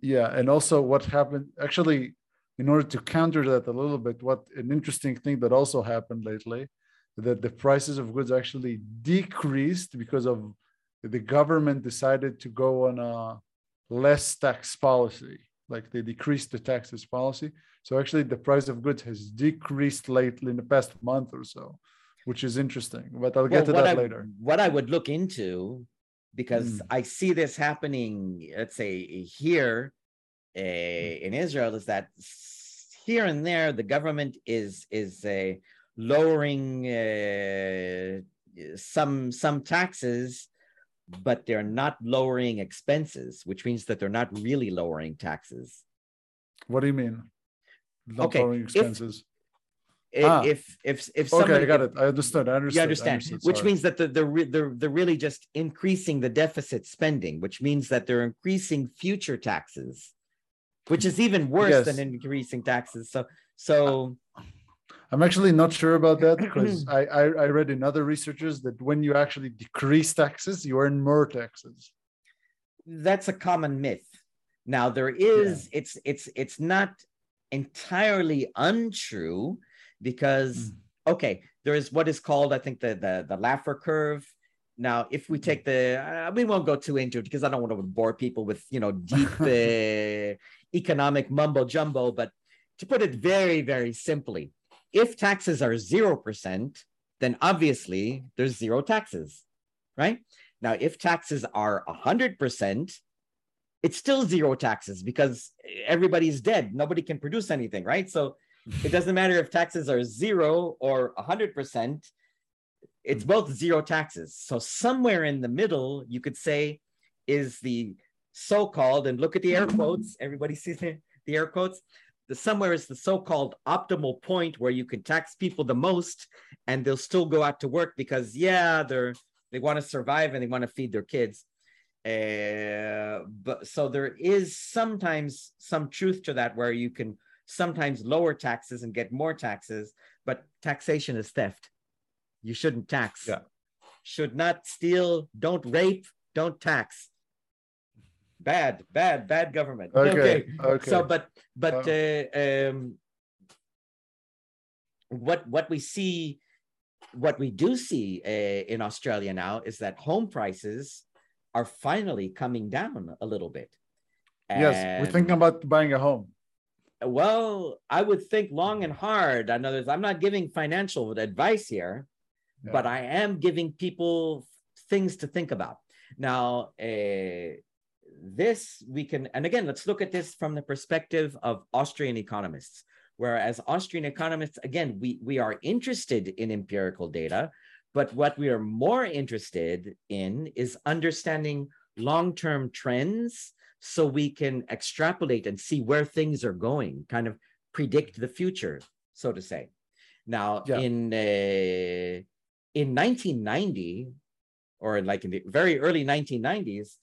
Yeah, and also what happened actually, in order to counter that a little bit, what an interesting thing that also happened lately, that the prices of goods actually decreased because of the government decided to go on a less tax policy, like they decreased the taxes policy. So actually, the price of goods has decreased lately in the past month or so, which is interesting. But I'll get Well, to that I, later. What I would look into, because Mm. I see this happening, let's say here uh, in Israel, is that here and there the government is is uh, lowering uh, some some taxes, but they're not lowering expenses, which means that they're not really lowering taxes. What do you mean? Not Okay, lowering expenses. If Ah. if if, if okay, I got it. I understood. I understood. You understand, understood, which means that they're, they're, they're, they're really just increasing the deficit spending, which means that they're increasing future taxes, which is even worse than increasing taxes. So, so I'm actually not sure about that because I, I I read in other researchers that when you actually decrease taxes, you earn more taxes. that's a common myth. Now there is, it's, it's, it's not entirely untrue because, okay, there is what is called, I think the, the, the Laffer curve. Now, if we take the, uh, we won't go too into it because I don't want to bore people with, you know, deep uh, economic mumbo jumbo, but to put it very, very simply, if taxes are 0%, then obviously there's zero taxes, right? Now, if taxes are 100%, it's still zero taxes because everybody's dead. Nobody can produce anything, right? So it doesn't matter if taxes are zero or 100%, it's both zero taxes. So somewhere in the middle, you could say, is the so called, and look at the air quotes, everybody sees the, the air quotes. The somewhere is the so called optimal point where you can tax people the most and they'll still go out to work because, yeah, they're they want to survive and they want to feed their kids. Uh, but so there is sometimes some truth to that where you can sometimes lower taxes and get more taxes, but taxation is theft. You shouldn't tax. Yeah. Should not steal, don't rape, don't tax. Bad, bad, bad government. Okay. Okay. So, but but Uh. uh, um, what what we see, what we do see uh, in Australia now is that home prices are finally coming down a little bit. yes, we're thinking about buying a home. well, I would think long and hard. I know there's, I'm not giving financial advice here, but I am giving people things to think about. Now, uh, this we can, and again, let's look at this from the perspective of Austrian economists. Whereas Austrian economists, again, we, we are interested in empirical data, But what we are more interested in is understanding long term trends so we can extrapolate and see where things are going, kind of predict the future, so to say. Now, yeah. in uh, in 1990, or in like in the very early 1990s,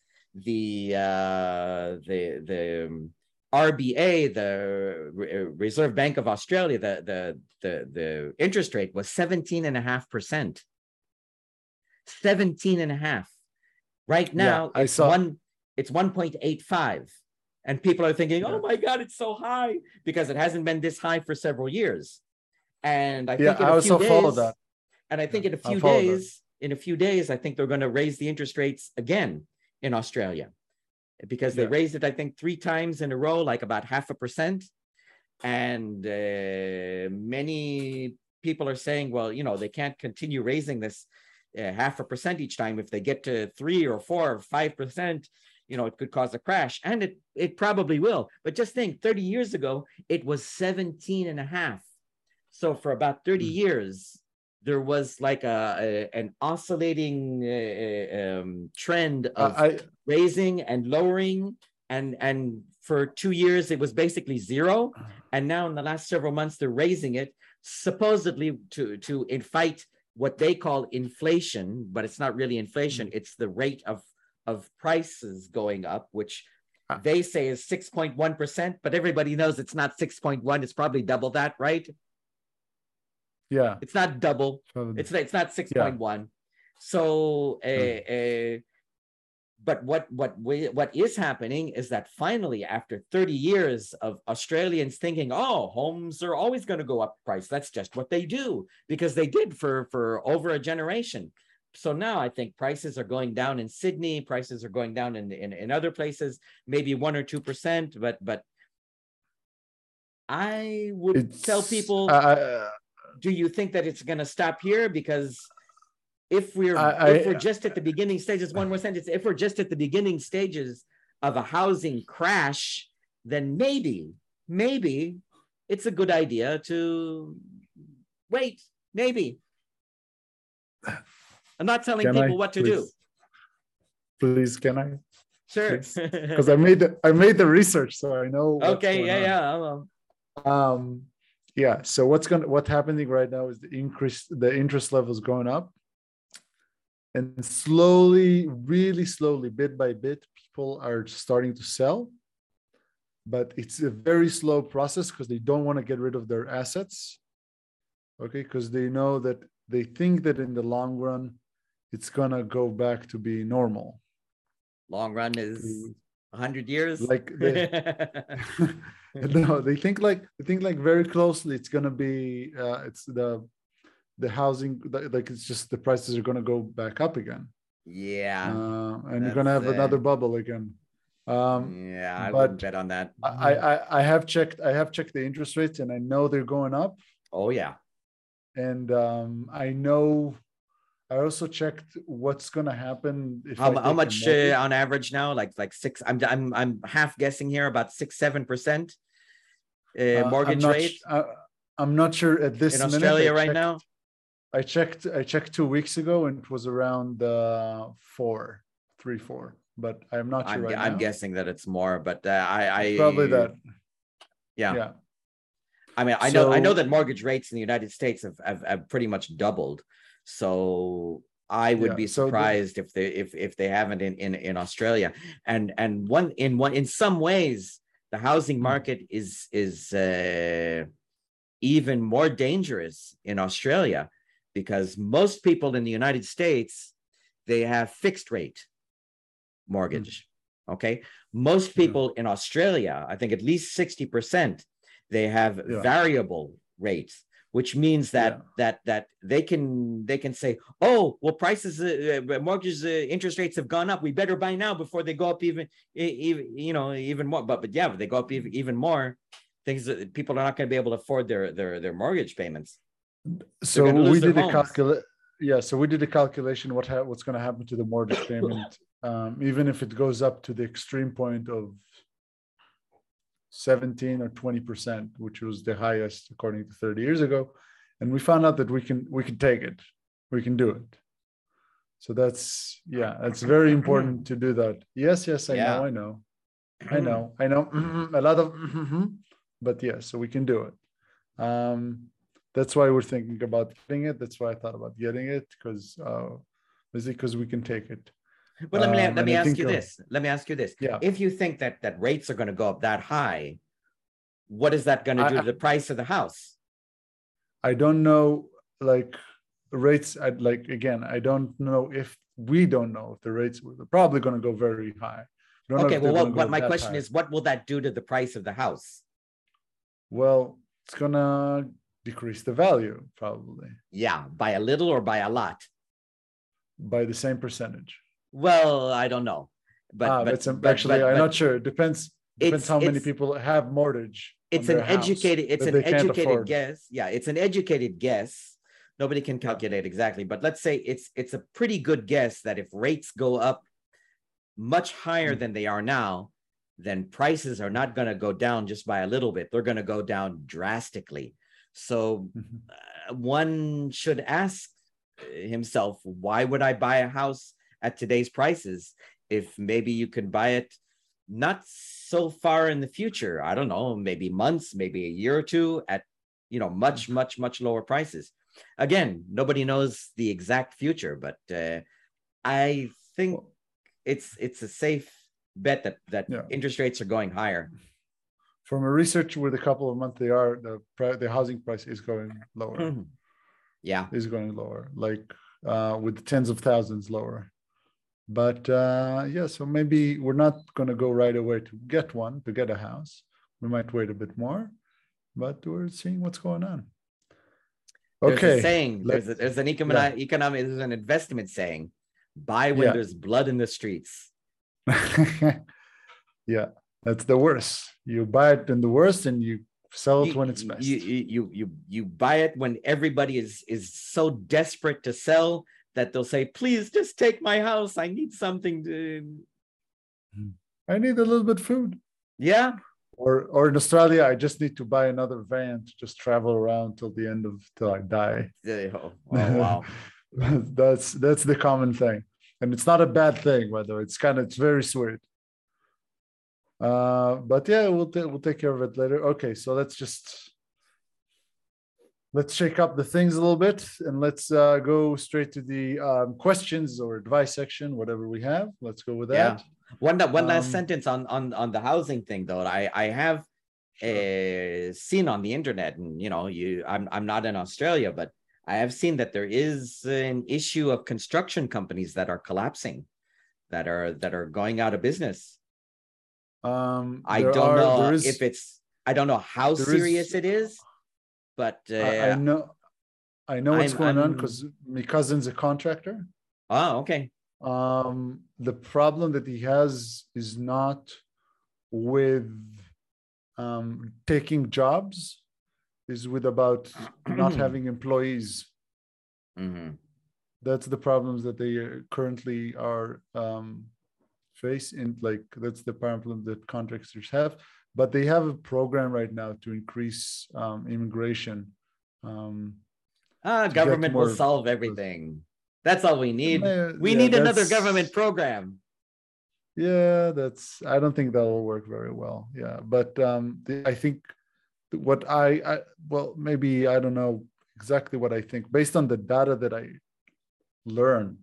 the uh, the the um, RBA, the Reserve Bank of Australia, the the the the interest rate was 17 and a half percent. 17 and a half. Right now, yeah, I saw one, it's 1.85. And people are thinking, oh my God, it's so high because it hasn't been this high for several years. And I think yeah, in a few days, that. and I think in a few days, that. in a few days, I think they're going to raise the interest rates again in Australia because they yeah. raised it, I think, three times in a row, like about half a percent. And uh, many people are saying, well, you know, they can't continue raising this uh, half a percent each time. If they get to three or four or five percent, you know, it could cause a crash. And it it probably will. But just think 30 years ago, it was 17 and a half. So for about 30 mm. years, there was like a, a an oscillating uh, um, trend of I, raising and lowering and and for two years it was basically zero and now in the last several months they're raising it supposedly to to fight what they call inflation but it's not really inflation mm. it's the rate of of prices going up which ah. they say is 6.1% but everybody knows it's not 6.1 it's probably double that right yeah. It's not double. It's it's not 6.1. Yeah. So uh, uh, but what what we, what is happening is that finally after 30 years of Australians thinking oh homes are always going to go up price that's just what they do because they did for for over a generation so now I think prices are going down in Sydney prices are going down in in, in other places maybe 1 or 2% but but I would it's, tell people uh, do you think that it's going to stop here? Because if we're I, if we're just at the beginning stages, one more sentence. If we're just at the beginning stages of a housing crash, then maybe maybe it's a good idea to wait. Maybe. I'm not telling can people I, what to please, do. Please, can I? Sure. Because I made the I made the research, so I know. Okay. Yeah. On. Yeah. Um yeah so what's going to what's happening right now is the increase the interest levels going up. And slowly really slowly bit by bit people are starting to sell. But it's a very slow process because they don't want to get rid of their assets okay? Because they know that they think that in the long run it's going to go back to be normal. Long run is 100 years? Like they, no they think like they think like very closely it's going to be uh, it's the the housing like it's just the prices are going to go back up again. Yeah. Uh, and you're going to have another bubble again. Um yeah i would bet on that. I, I i have checked i have checked the interest rates and i know they're going up. Oh yeah. And um i know I also checked what's going to happen. how, how much uh, on average now? Like like six. I'm I'm I'm half guessing here about six seven percent uh, mortgage I'm rate. Uh, I'm not sure at this in Australia right now. I checked. I checked two weeks ago, and it was around uh, four, three, four. But I'm not sure I'm, right I'm guessing that it's more, but uh, I, I probably that. Yeah. Yeah. I mean, I know I know that mortgage rates in the United States have, have, have pretty much doubled. So I would yeah, be surprised so the, if they if if they haven't in, in in Australia. And and one in one in some ways, the housing hmm. market is is uh, even more dangerous in Australia because most people in the United States they have fixed rate mortgage. Mm. Okay, most people yeah. in Australia, I think at least sixty percent, they have yeah. variable rates which means that yeah. that that they can they can say oh well prices uh, uh mortgage uh, interest rates have gone up. We better buy now before they go up even even you know even more. But but yeah but they go up even, even more things that people are not going to be able to afford their their their mortgage payments. So we did a calculate yeah so we did a calculation what ha- what's going to happen to the mortgage payment um, even if it goes up to the extreme point of 17 or 20 percent, which was the highest according to 30 years ago. And we found out that we can we can take it. we can do it. So that's yeah, that's very important to do that. Yes, yes, I Yeah. know, I know, I know, I know. a lot of, but yes, so we can do it. Um, that's why we're thinking about getting it. That's why I thought about getting it because uh, basically because we can take it. Well, let me Um, let me ask you this. Let me ask you this. Yeah. If you think that that rates are going to go up that high, what is that going to I- do to the price of the house? I don't know like rates. I'd like again. I don't know if we don't know if the rates were probably going to go very high. Okay. Well, what, what my question high. is, what will that do to the price of the house? Well, it's gonna decrease the value probably Yeah, by a little or by a lot. by the same percentage. Well, I don't know, but ah, but, but- actually but- I'm not sure. It depends depends how many people have mortgage. It's an educated. It's an educated guess. Yeah, it's an educated guess. Nobody can calculate exactly, but let's say it's it's a pretty good guess that if rates go up much higher Mm. than they are now, then prices are not going to go down just by a little bit. They're going to go down drastically. So Mhm. uh, one should ask himself, why would I buy a house at today's prices if maybe you can buy it not so far in the future? I don't know, maybe months, maybe a year or two at you know much much much lower prices. Again, nobody knows the exact future, but uh, I think it's it's a safe bet that that Yeah. interest rates are going higher. From a research with a couple of months, they are the the housing price is going lower. yeah. is going lower, like uh, with tens of thousands lower. But uh, yeah, so maybe we're not going to go right away to get one to get a house. We might wait a bit more, but we're seeing what's going on. There's Okay. a saying. There's a, there's an economic economic. There's an investment saying. Buy when Yeah. there's blood in the streets. yeah, that's the worst. You buy it in the worst, and you sell it You, when it's best. you, you you you you buy it when everybody is is so desperate to sell that they'll say, "Please, just take my house. I need something to." I need a little bit food. Yeah, Or, or in Australia, I just need to buy another van to just travel around till the end of till I die. Oh, wow. that's that's the common thing and it's not a bad thing by the way it's kind of it's very sweet uh but yeah we'll ta- we'll take care of it later okay so let's just let's shake up the things a little bit and let's uh go straight to the um, questions or advice section whatever we have let's go with that Yeah. One that one last Um, sentence on on on the housing thing though. I I have uh, seen on the internet, and you know, you I'm I'm not in Australia, but I have seen that there is an issue of construction companies that are collapsing, that are that are going out of business. um I don't are- know is- if it's I don't know how there is- serious it is, but uh, I, I know i know what's I'm- going on I'm- because my cousin's a contractor. Oh okay, um the problem that he has is not with um taking jobs is with about not having employees. Mhm. that's the problems that they uh, currently are um face in like that's the problem that contractors have but they have a program right now to increase um immigration um ah, government will solve everything. That's all we need. uh, We yeah, need another government program. Yeah, that's I don't think that'll work very well. Yeah, but um the, I think what I, I well maybe I don't know exactly what I think based on the data that I learn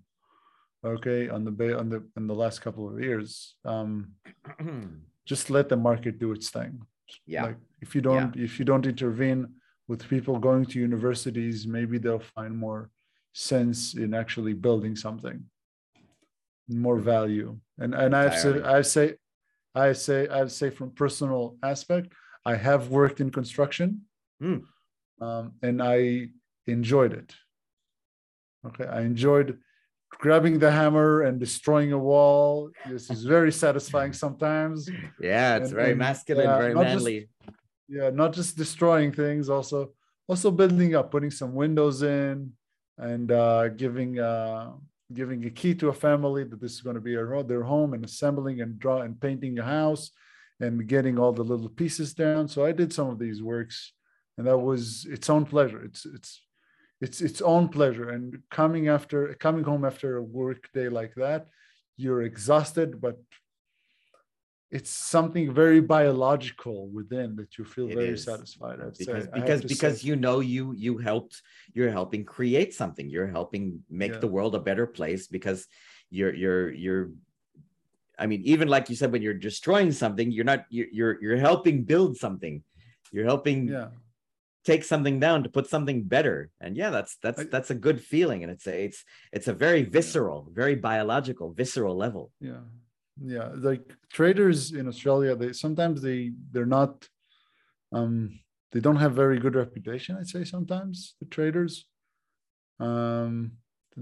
okay on the on the in the last couple of years um just let the market do its thing. Yeah. like if you don't if you don't intervene with people going to universities maybe they'll find more sense in actually building something. More value. And and i say i say i say i say from personal aspect i have worked in construction Hmm. um, and i enjoyed it. Okay i enjoyed grabbing the hammer and destroying a wall. This is very satisfying sometimes. Yeah, it's And- very and, masculine, uh, very not just- manly. yeah not just destroying things also also building up putting some windows in and uh giving uh giving a key to a family that this is going to be their home and assembling and draw and painting a house and getting all the little pieces down. So i did some of these works and that was its own pleasure. It's it's it's its own pleasure. And coming after coming home after a work day like that, you're exhausted, but it's something very biological within that you feel It very is. satisfied. I'd because say. Because because say. you know you you helped you're helping create something you're helping make Yeah. the world a better place because you're you're you're i mean even like you said when you're destroying something you're not you're you're, you're helping build something you're helping yeah. Take something down to put something better. And yeah that's that's that's a good feeling. And it's a it's it's a very visceral very biological visceral level. Yeah. Yeah. Like traders in australia they sometimes they they're not um they don't have very good reputation i'd say sometimes the traders. Um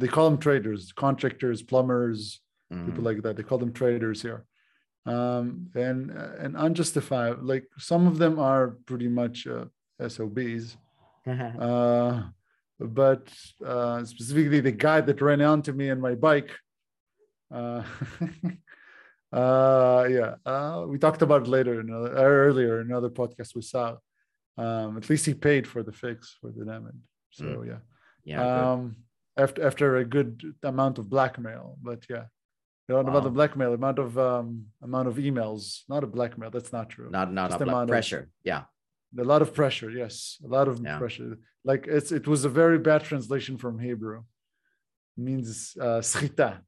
they call them traders contractors plumbers Mhm. people like that. They call them traders here. Um and and unjustified like some of them are pretty much uh, sobs uh, but uh, specifically the guy that ran onto me on my bike. Uh, uh, yeah, uh, we talked about it later, in another, earlier in another podcast we saw. Um, at least he paid for the fix for the damage. So yeah, yeah good. um, after after a good amount of blackmail, but yeah. You know, about the Wow. blackmail, amount of um, amount of emails, not a blackmail. That's not true not not just a amount of- pressure yeah a lot of pressure yes. A lot of Yeah. pressure. Like it's it was a very bad translation from hebrew. Means uh schita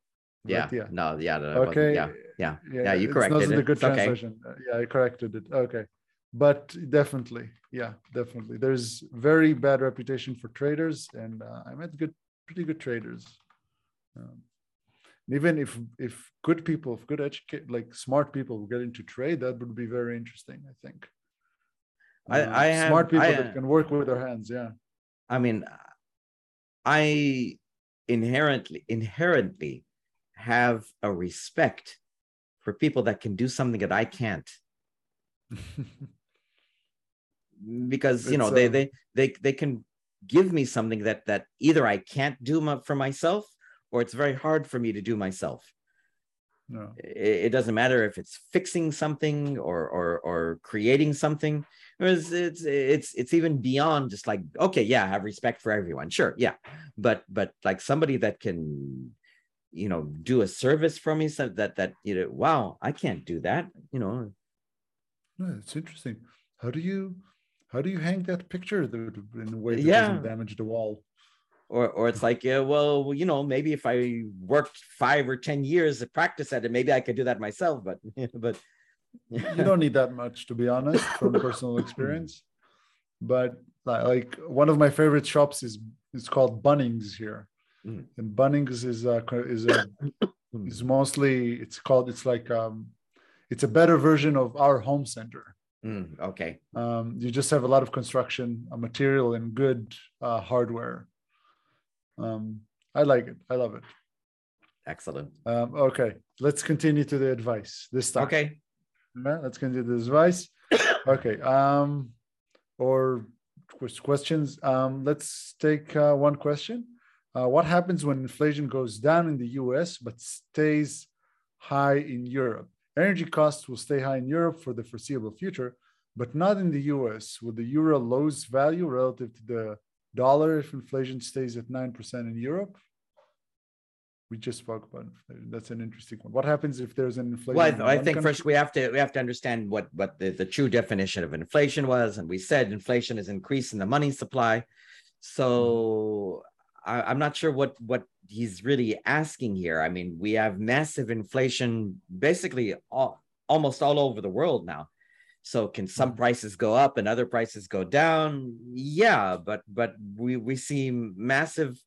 yeah. But yeah no yeah wasn't- okay. yeah. Yeah. Yeah, you it corrected wasn't it. a good It's okay. translation. Uh, yeah i corrected it. Okay. But definitely yeah definitely. There's very bad reputation for traders and uh, i met good pretty good traders. Um, and even if if good people if good educate like smart people get into trade that would be very interesting i think I- Uh, I have- smart people I, that uh, can work with their hands yeah I mean, I inherently inherently have a respect for people that can do something that I can't because you know It's, they um, they they they can give me something that that either I can't do my, for myself or it's very hard for me to do myself. No It, it doesn't matter if it's fixing something or or or creating something. It's, it's it's it's even beyond just like okay, yeah, have respect for everyone. Sure, yeah, but but like somebody that can you know do a service for me so that that you know wow i can't do that you know no, it's interesting how do you how do you hang that picture that- in a way that Yeah. doesn't damage the wall or or it's like yeah well you know maybe if i worked five or ten years to practice at it maybe i could do that myself but but you don't need that much to be honest from personal experience. But like one of my favorite shops is is called bunnings here. Mm. and bunnings is a is a is mostly it's called it's like um it's a better version of our home center. Mm, okay. Um, you just have a lot of construction uh, material and good uh, hardware um, i like it i love it excellent um, okay let's continue to the advice this time okay Yeah, let's continue the advice. Okay. Um, or questions. Um, let's take uh, one question. Uh, what happens when inflation goes down in the US but stays high in Europe? Energy costs will stay high in Europe for the foreseeable future, but not in the US. Will the euro lose value relative to the dollar if inflation stays at 9% in Europe? We just spoke about inflation. That's an interesting one. What happens if there's an inflation? well I, in I think country? first we have to we have to understand what what the, the true definition of inflation was and we said inflation is increase in the money supply so I, i'm not sure what what he's really asking here i mean we have massive inflation basically all, almost all over the world now so can some Mhm. prices go up and other prices go down yeah but but we we see massive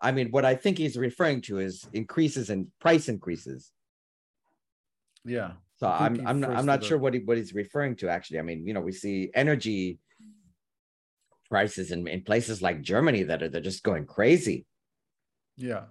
i mean what i think he's referring to is increases in price increases Yeah. so I'm I'm refers I'm not sure what he what he's referring to actually. I mean, you know, we see energy prices in, in places like Germany that are they're just going crazy. Yeah.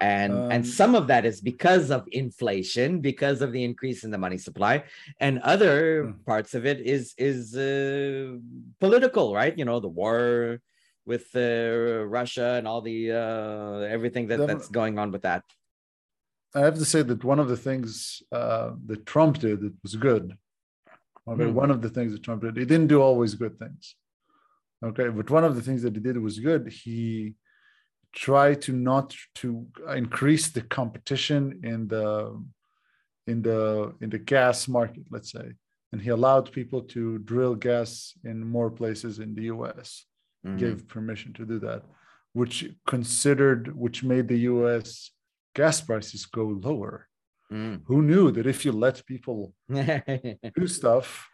And Um, and some of that is because of inflation, because of the increase in the money supply, and other Hmm. parts of it is is uh, political, right? You know, the war with uh, Russia and all the uh, everything that, that's going on with that. I have to say that one of the things uh, that Trump did that was good. Okay, Hmm. one of the things that Trump did, he didn't do always good things. Okay, but one of the things that he did was good. He tried to not to increase the competition in the in the in the gas market, let's say, and he allowed people to drill gas in more places in the U.S. Mm-hmm. Gave permission to do that, which considered which made the U.S. gas prices go lower. Mm. Who knew that if you let people do stuff,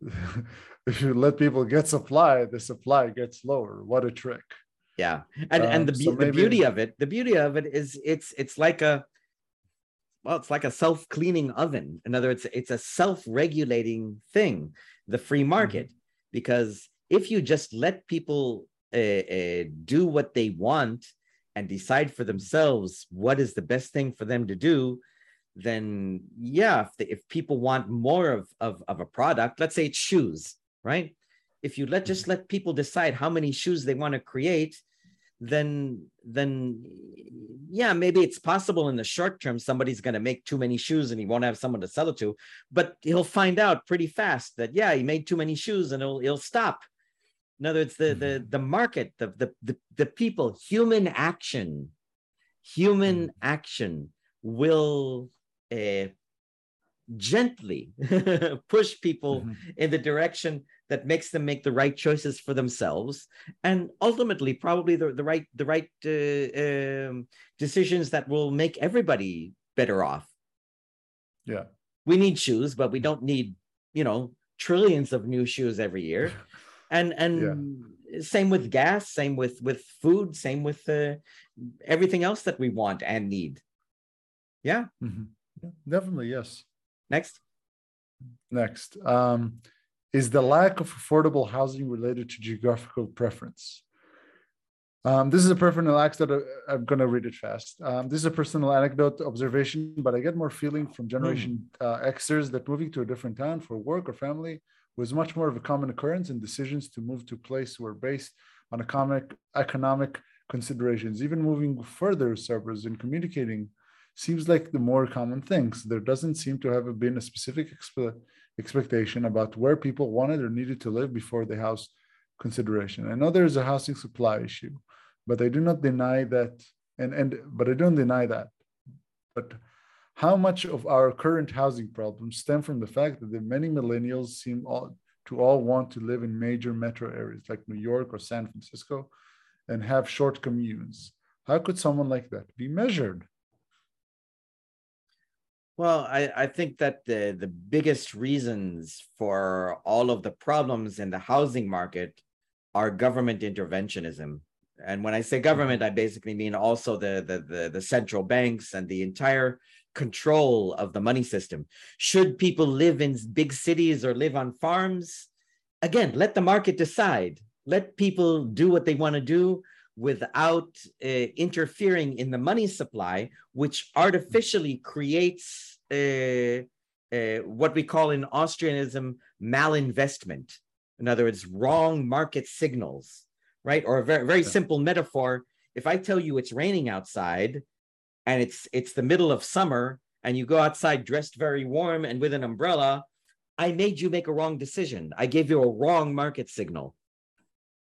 if you let people get supply, the supply gets lower. What a trick! Yeah, and um, and the, so the maybe... beauty of it, the beauty of it is it's it's like a well, it's like a self cleaning oven. In other words, it's a self regulating thing, the free market, mm-hmm. because if you just let people uh, uh, do what they want and decide for themselves what is the best thing for them to do, then yeah, if, the, if people want more of, of, of a product, let's say it's shoes, right? If you let just mm-hmm. let people decide how many shoes they want to create, then then yeah, maybe it's possible in the short term somebody's going to make too many shoes and he won't have someone to sell it to, but he'll find out pretty fast that yeah, he made too many shoes and he'll he'll stop. In other words, the the mm-hmm. the market, the the the, the people, human action, human mm-hmm. action will uh, gently push people mm-hmm. in the direction that makes them make the right choices for themselves and ultimately probably the, the right the right uh, um, decisions that will make everybody better off yeah we need shoes but we don't need you know trillions of new shoes every year and and yeah. same with gas same with with food same with uh, everything else that we want and need yeah mm-hmm. Definitely, yes. Next. Next. Um, is the lack of affordable housing related to geographical preference? Um, this is a personal anecdote. I'm going to read it fast. Um, this is a personal anecdote observation, but I get more feeling from Generation mm. uh, Xers that moving to a different town for work or family was much more of a common occurrence, and decisions to move to a place were based on economic economic considerations. Even moving further suburbs and communicating seems like the more common things. There doesn't seem to have been a specific expe- expectation about where people wanted or needed to live before the house consideration. I know there is a housing supply issue, but I do not deny that, and, and but I don't deny that. But how much of our current housing problems stem from the fact that the many millennials seem all, to all want to live in major metro areas like New York or San Francisco and have short commutes? How could someone like that be measured? Well, I, I think that the, the biggest reasons for all of the problems in the housing market are government interventionism. And when I say mm-hmm. government, I basically mean also the, the, the, the central banks and the entire control of the money system. Should people live in big cities or live on farms? Again, let the market decide. Let people do what they want to do without uh, interfering in the money supply, which artificially creates uh, uh, what we call in Austrianism malinvestment. In other words, wrong market signals, right? Or a very, very simple metaphor. If I tell you it's raining outside and it's it's the middle of summer and you go outside dressed very warm and with an umbrella, I made you make a wrong decision. I gave you a wrong market signal.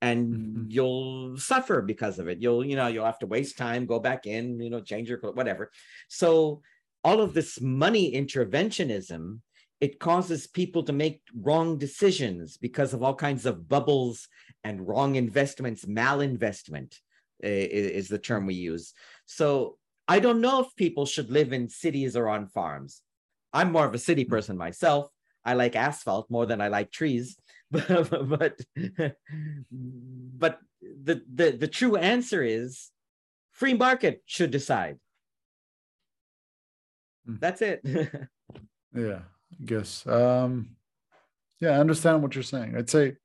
And mm-hmm. you'll suffer because of it. You'll, you know, you'll have to waste time, go back in, you know, change your whatever. So all of this money interventionism it causes people to make wrong decisions because of all kinds of bubbles and wrong investments malinvestment is the term we use so i don't know if people should live in cities or on farms i'm more of a city hmm. person myself i like asphalt more than i like trees but but, the, the the true answer is free market should decide Mm. That's it. yeah, I guess. Um, yeah, I understand what you're saying. I'd say,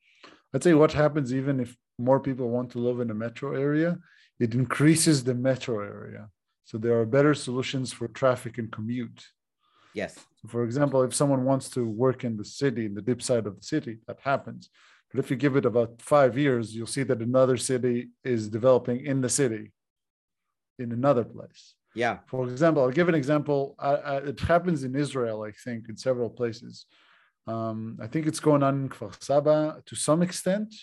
I'd say what happens even if more people want to live in a metro area, it increases the metro area. So there are better solutions for traffic and commute. Yes. For example, if someone wants to work in the city, in the deep side of the city, that happens. But if you give it about five years, you'll see that another city is developing in the city, in another place. Yeah. For example, I'll give an example. it happens in Israel, I think, in several places. Um, I think it's going on in Kfar Saba to some extent.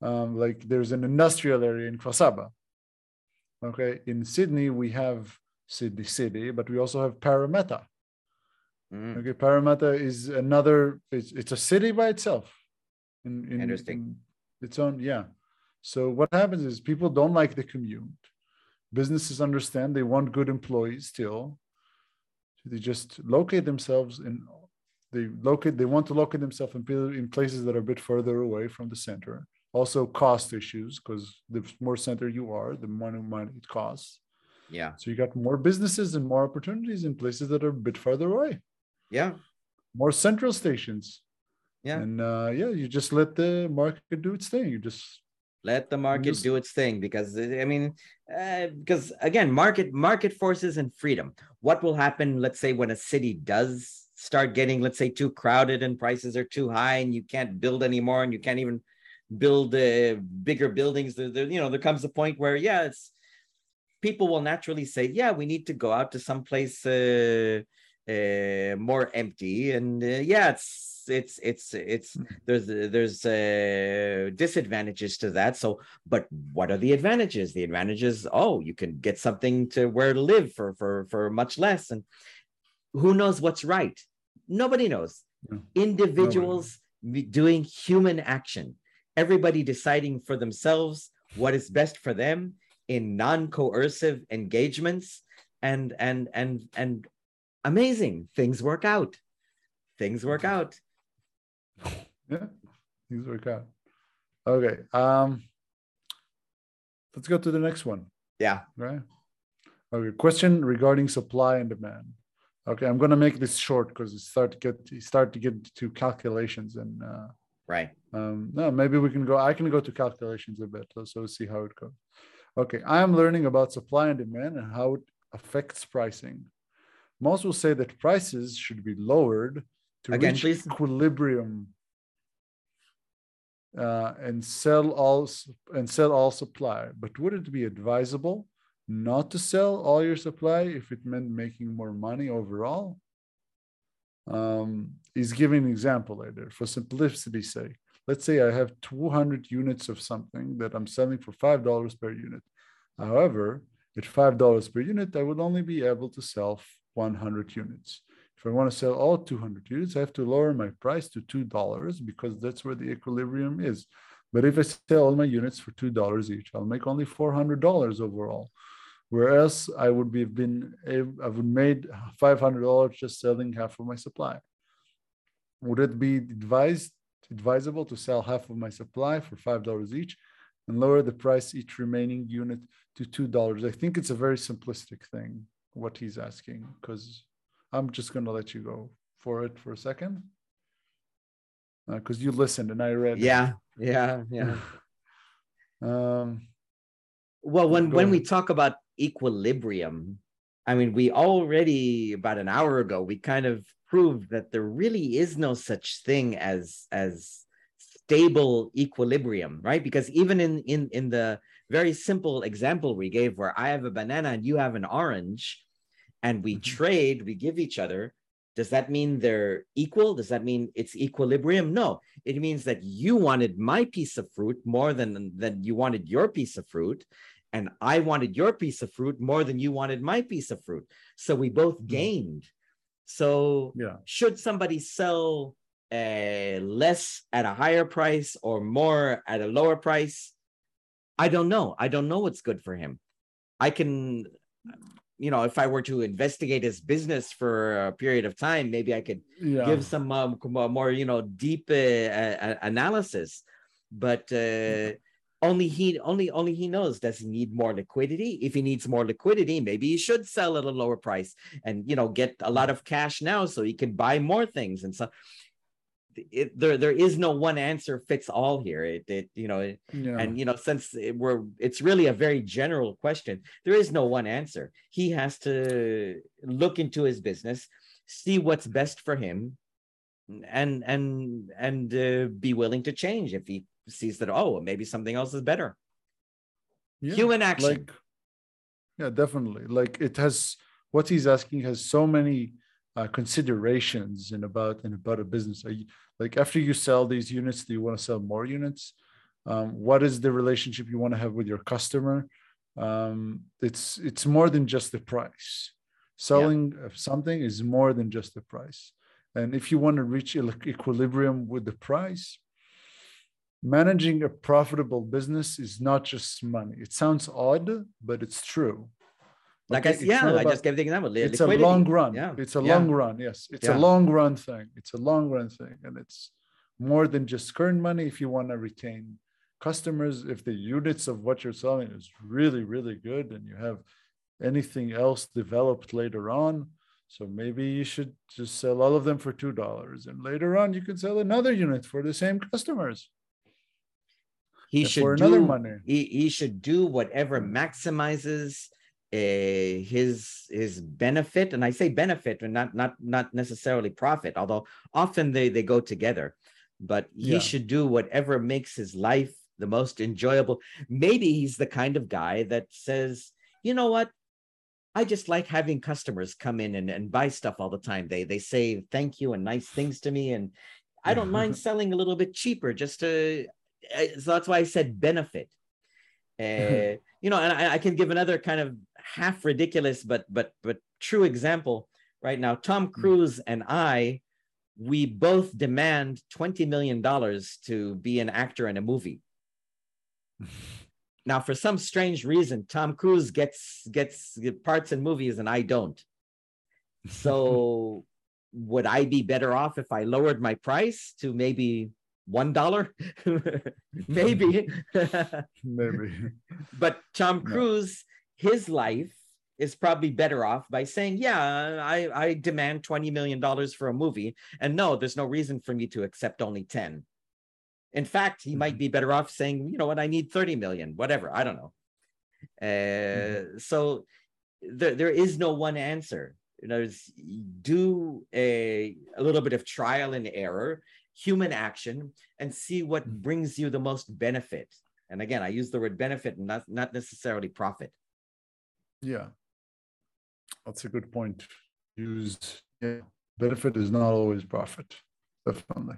Um, like there's an industrial area in Kfar Saba. Okay, in Sydney we have Sydney City, but we also have Parramatta. Mm, Okay, Parramatta is another. It's, it's a city by itself. In, in, Interesting. in its own, yeah. So what happens is people don't like the commute. Businesses understand they want good employees still. So they just locate themselves in. They locate. They want to locate themselves in, in places that are a bit further away from the center. Also, cost issues because the more center you are, the more money it costs. yeah. So you got more businesses and more opportunities in places that are a bit further away Yeah. more central stations. Yeah. And uh, yeah, you just let the market do its thing. You just let the market just- do its thing because uh, i mean uh, because again market market forces and freedom what will happen let's say when a city does start getting let's say too crowded and prices are too high and you can't build anymore and you can't even build uh, bigger buildings there, there you know there comes a point where yeah it's people will naturally say yeah we need to go out to some place uh, uh, more empty. And uh, yeah it's it's it's it's there's there's uh, disadvantages to that. So but what are the advantages? The advantages oh you can get something to where to live for for for much less. And who knows what's right? Nobody knows. No. individuals me- doing human action. Everybody deciding for themselves what is best for them in non-coercive engagements and and and and amazing things work out things work out yeah, things work out. Okay. Um let's go to the next one. yeah Right. Okay. Question regarding supply and demand. Okay, I'm gonna make this short because it start to get you start to get to calculations and uh right Um, no, maybe we can go. I can go to calculations a bit, so, so see how it goes. Okay, I am learning about supply and demand and how it affects pricing. Most will say that prices should be lowered to Again, reach please. equilibrium uh, and sell all and sell all supply. But would it be advisable not to sell all your supply if it meant making more money overall? um, he's giving an example later for simplicity's sake. Let's say I have 200 units of something that I'm selling for $5 per unit. However, at $5 per unit, I would only be able to sell 100 units. If I want to sell all 200 units, I have to lower my price to $2 because that's where the equilibrium is. But if I sell all my units for $2 each, I'll make only $400 overall. Whereas I would be been I would made five hundred dollars just selling half of my supply. Would it be advised advisable to sell half of my supply for five dollars each and lower the price each remaining unit to two dollars? I think it's a very simplistic thing what he's asking because I'm just gonna let you go for it for a second because you listened and I read. yeah yeah yeah um. Well, when when we talk about equilibrium, I mean, we already about an hour ago we kind of proved that there really is no such thing as as stable equilibrium, right? Because even in in in the very simple example we gave, where I have a banana and you have an orange, and we Mhm. trade, we give each other. Does that mean they're equal? Does that mean it's equilibrium? No, it means that you wanted my piece of fruit more than than you wanted your piece of fruit, and I wanted your piece of fruit more than you wanted my piece of fruit. So we both gained. So Yeah. should somebody sell uh, less at a higher price or more at a lower price? I don't know. I don't know what's good for him. I can, you know, if I were to investigate his business for a period of time, maybe I could Yeah. give some um, uh, more, you know, deep uh, uh, analysis. But uh, only he, only, only he knows. Does he need more liquidity? If he needs more liquidity, maybe he should sell at a lower price and you know get a lot of cash now so he can buy more things and so. It, there, there is no one answer fits all here. It, it, you know, it- yeah. and you know since it- we're it's really a very general question there is no one answer he has to look into his business see what's best for him and and and uh, be willing to change if he sees that oh maybe something else is better Yeah. human action like yeah definitely like it has what he's asking has so many uh, considerations in about in about a business Are you, like after you sell these units do you want to sell more units? Um, what is the relationship you want to have with your customer? Um, it's it's more than just the price. Selling yeah. something is more than just the price. And if you want to reach equilibrium with the price managing a profitable business is not just money. It sounds odd but it's true like I yeah, about, I just gave the example. It's liquidity. a long run. Yeah. It's a yeah. long run. Yes. It's yeah. a long run thing. It's a long run thing. And it's more than just current money if you want to retain customers if the units of what you're selling is really really good and you have anything else developed later on so maybe you should just sell all of them for two dollars and later on you can sell another unit for the same customers he should for another do, money he, he should do whatever maximizes uh, his his benefit and i say benefit and not not not necessarily profit although often they they go together but he yeah. should do whatever makes his life the most enjoyable. Maybe he's the kind of guy that says, you know what? I just like having customers come in and, and buy stuff all the time. They they say thank you and nice things to me. And I don't mind selling a little bit cheaper just to so that's why I said benefit. Uh, you know, and I, I can give another kind of half ridiculous but but but true example right now. Tom hmm. Cruise and I, we both demand $20 million to be an actor in a movie. Now, for some strange reason, Tom Cruise gets gets parts in movies and I don't. So, would I be better off if I lowered my price to maybe one dollar? maybe. maybe. But Tom Cruise, no. His life is probably better off by saying, "Yeah, I I demand twenty million dollars for a movie, and no, there's no reason for me to accept only ten. In fact, he might mm-hmm. be better off saying, you know what, I need 30 million, whatever. I don't know. Uh, mm-hmm. So there, there is no one answer. You know, do a, a little bit of trial and error, human action, and see what mm-hmm. brings you the most benefit. And again, I use the word benefit, not, not necessarily profit. Yeah, that's a good point. Use yeah, benefit is not always profit. Definitely.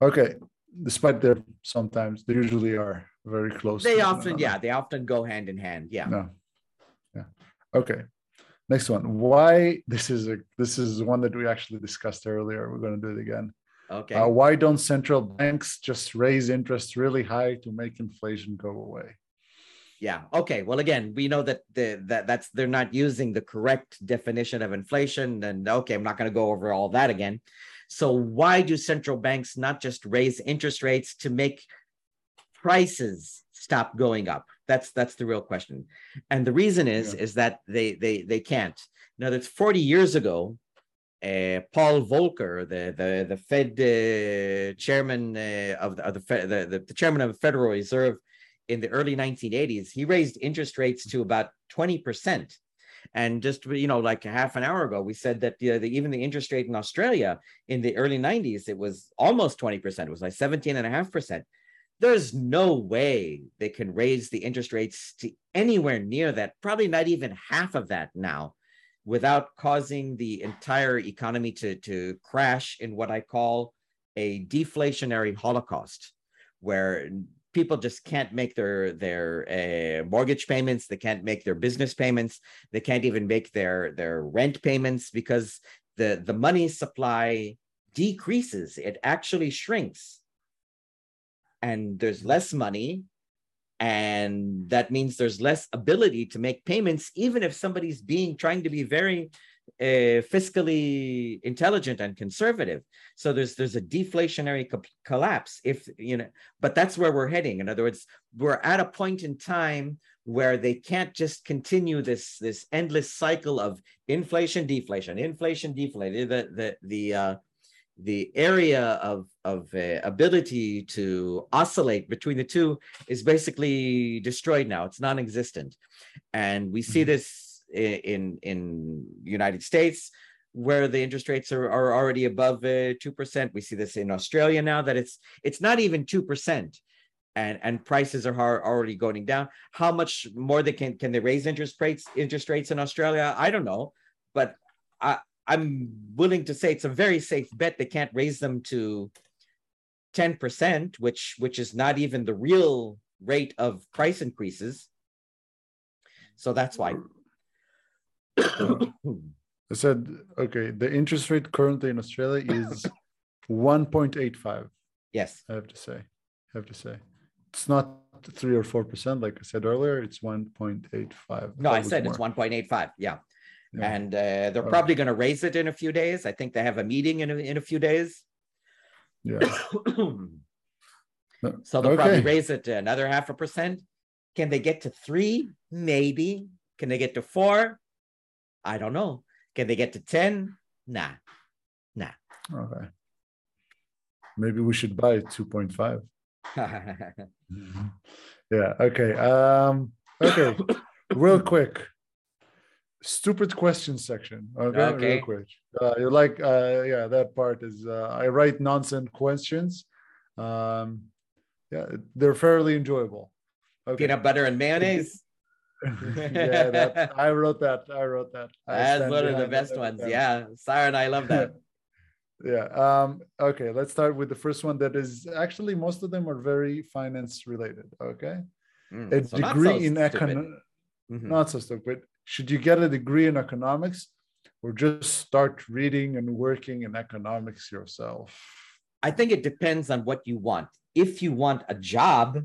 Okay, despite their sometimes they usually are very close. They often, yeah, they often go hand in hand. Yeah. No. Yeah. Okay. Next one. Why this is a this is one that we actually discussed earlier. We're going to do it again. Okay. Uh, why don't central banks just raise interest really high to make inflation go away? Yeah. Okay. Well, again, we know that the that that's they're not using the correct definition of inflation. And okay, I'm not going to go over all that again. So why do central banks not just raise interest rates to make prices stop going up? That's that's the real question. And the reason is yeah. is that they they they can't. Now that's 40 years ago, uh, Paul Volcker, the the the Fed uh, chairman uh, of the, of the, the, the the chairman of the Federal Reserve in the early 1980s, he raised interest rates to about 20 percent and just you know, like half an hour ago, we said that the, the, even the interest rate in Australia in the early 90s, it was almost 20%. It was like 17 and a half percent. There's no way they can raise the interest rates to anywhere near that, probably not even half of that now, without causing the entire economy to, to crash in what I call a deflationary holocaust, where people just can't make their their uh, mortgage payments they can't make their business payments they can't even make their their rent payments because the the money supply decreases it actually shrinks. And there's less money and that means there's less ability to make payments even if somebody's being trying to be very uh, fiscally intelligent and conservative. So there's there's a deflationary co- collapse. If you know, but that's where we're heading. In other words, we're at a point in time where they can't just continue this this endless cycle of inflation, deflation, inflation, deflation. The the the uh, the area of of uh, ability to oscillate between the two is basically destroyed now. It's non-existent, and we see mm-hmm. this in in United States where the interest rates are, are already above uh, 2%. We see this in Australia now that it's it's not even 2% and and prices are already going down. How much more they can can they raise interest rates interest rates in Australia? I don't know, but I I'm willing to say it's a very safe bet they can't raise them to 10%, which which is not even the real rate of price increases. So that's why. I said, okay, the interest rate currently in Australia is 1.85. yes. I have to say. I have to say. It's not three or four percent, like I said earlier. It's 1.85. No, I said it's 1.85. Yeah. Yeah. And uh, they're Okay. probably going to raise it in a few days. I think they have a meeting in a, in a few days. Yeah. so they'll probably raise it to another half a percent. Can they get to three? Maybe. Can they get to four? I don't know. Can they get to 10? Nah. Nah. Okay. Maybe we should buy 2.5. Yeah. Okay. Um, okay. Real quick. Stupid question section. Okay. Okay. Real quick. Uh, you like, uh, yeah, that part is, uh, I write nonsense questions. Um, yeah, they're fairly enjoyable. Okay. Peanut butter and mayonnaise. yeah, that, I wrote that. I wrote that. That's one of the best ones. Yeah. And I love that. yeah. Um, okay, let's start with the first one that is actually most of them are very finance related. Okay. Mm, A so degree so in stupid. econ Mhm. not so stupid. Should you get a degree in economics or just start reading and working in economics yourself? I think it depends on what you want. If you want a job,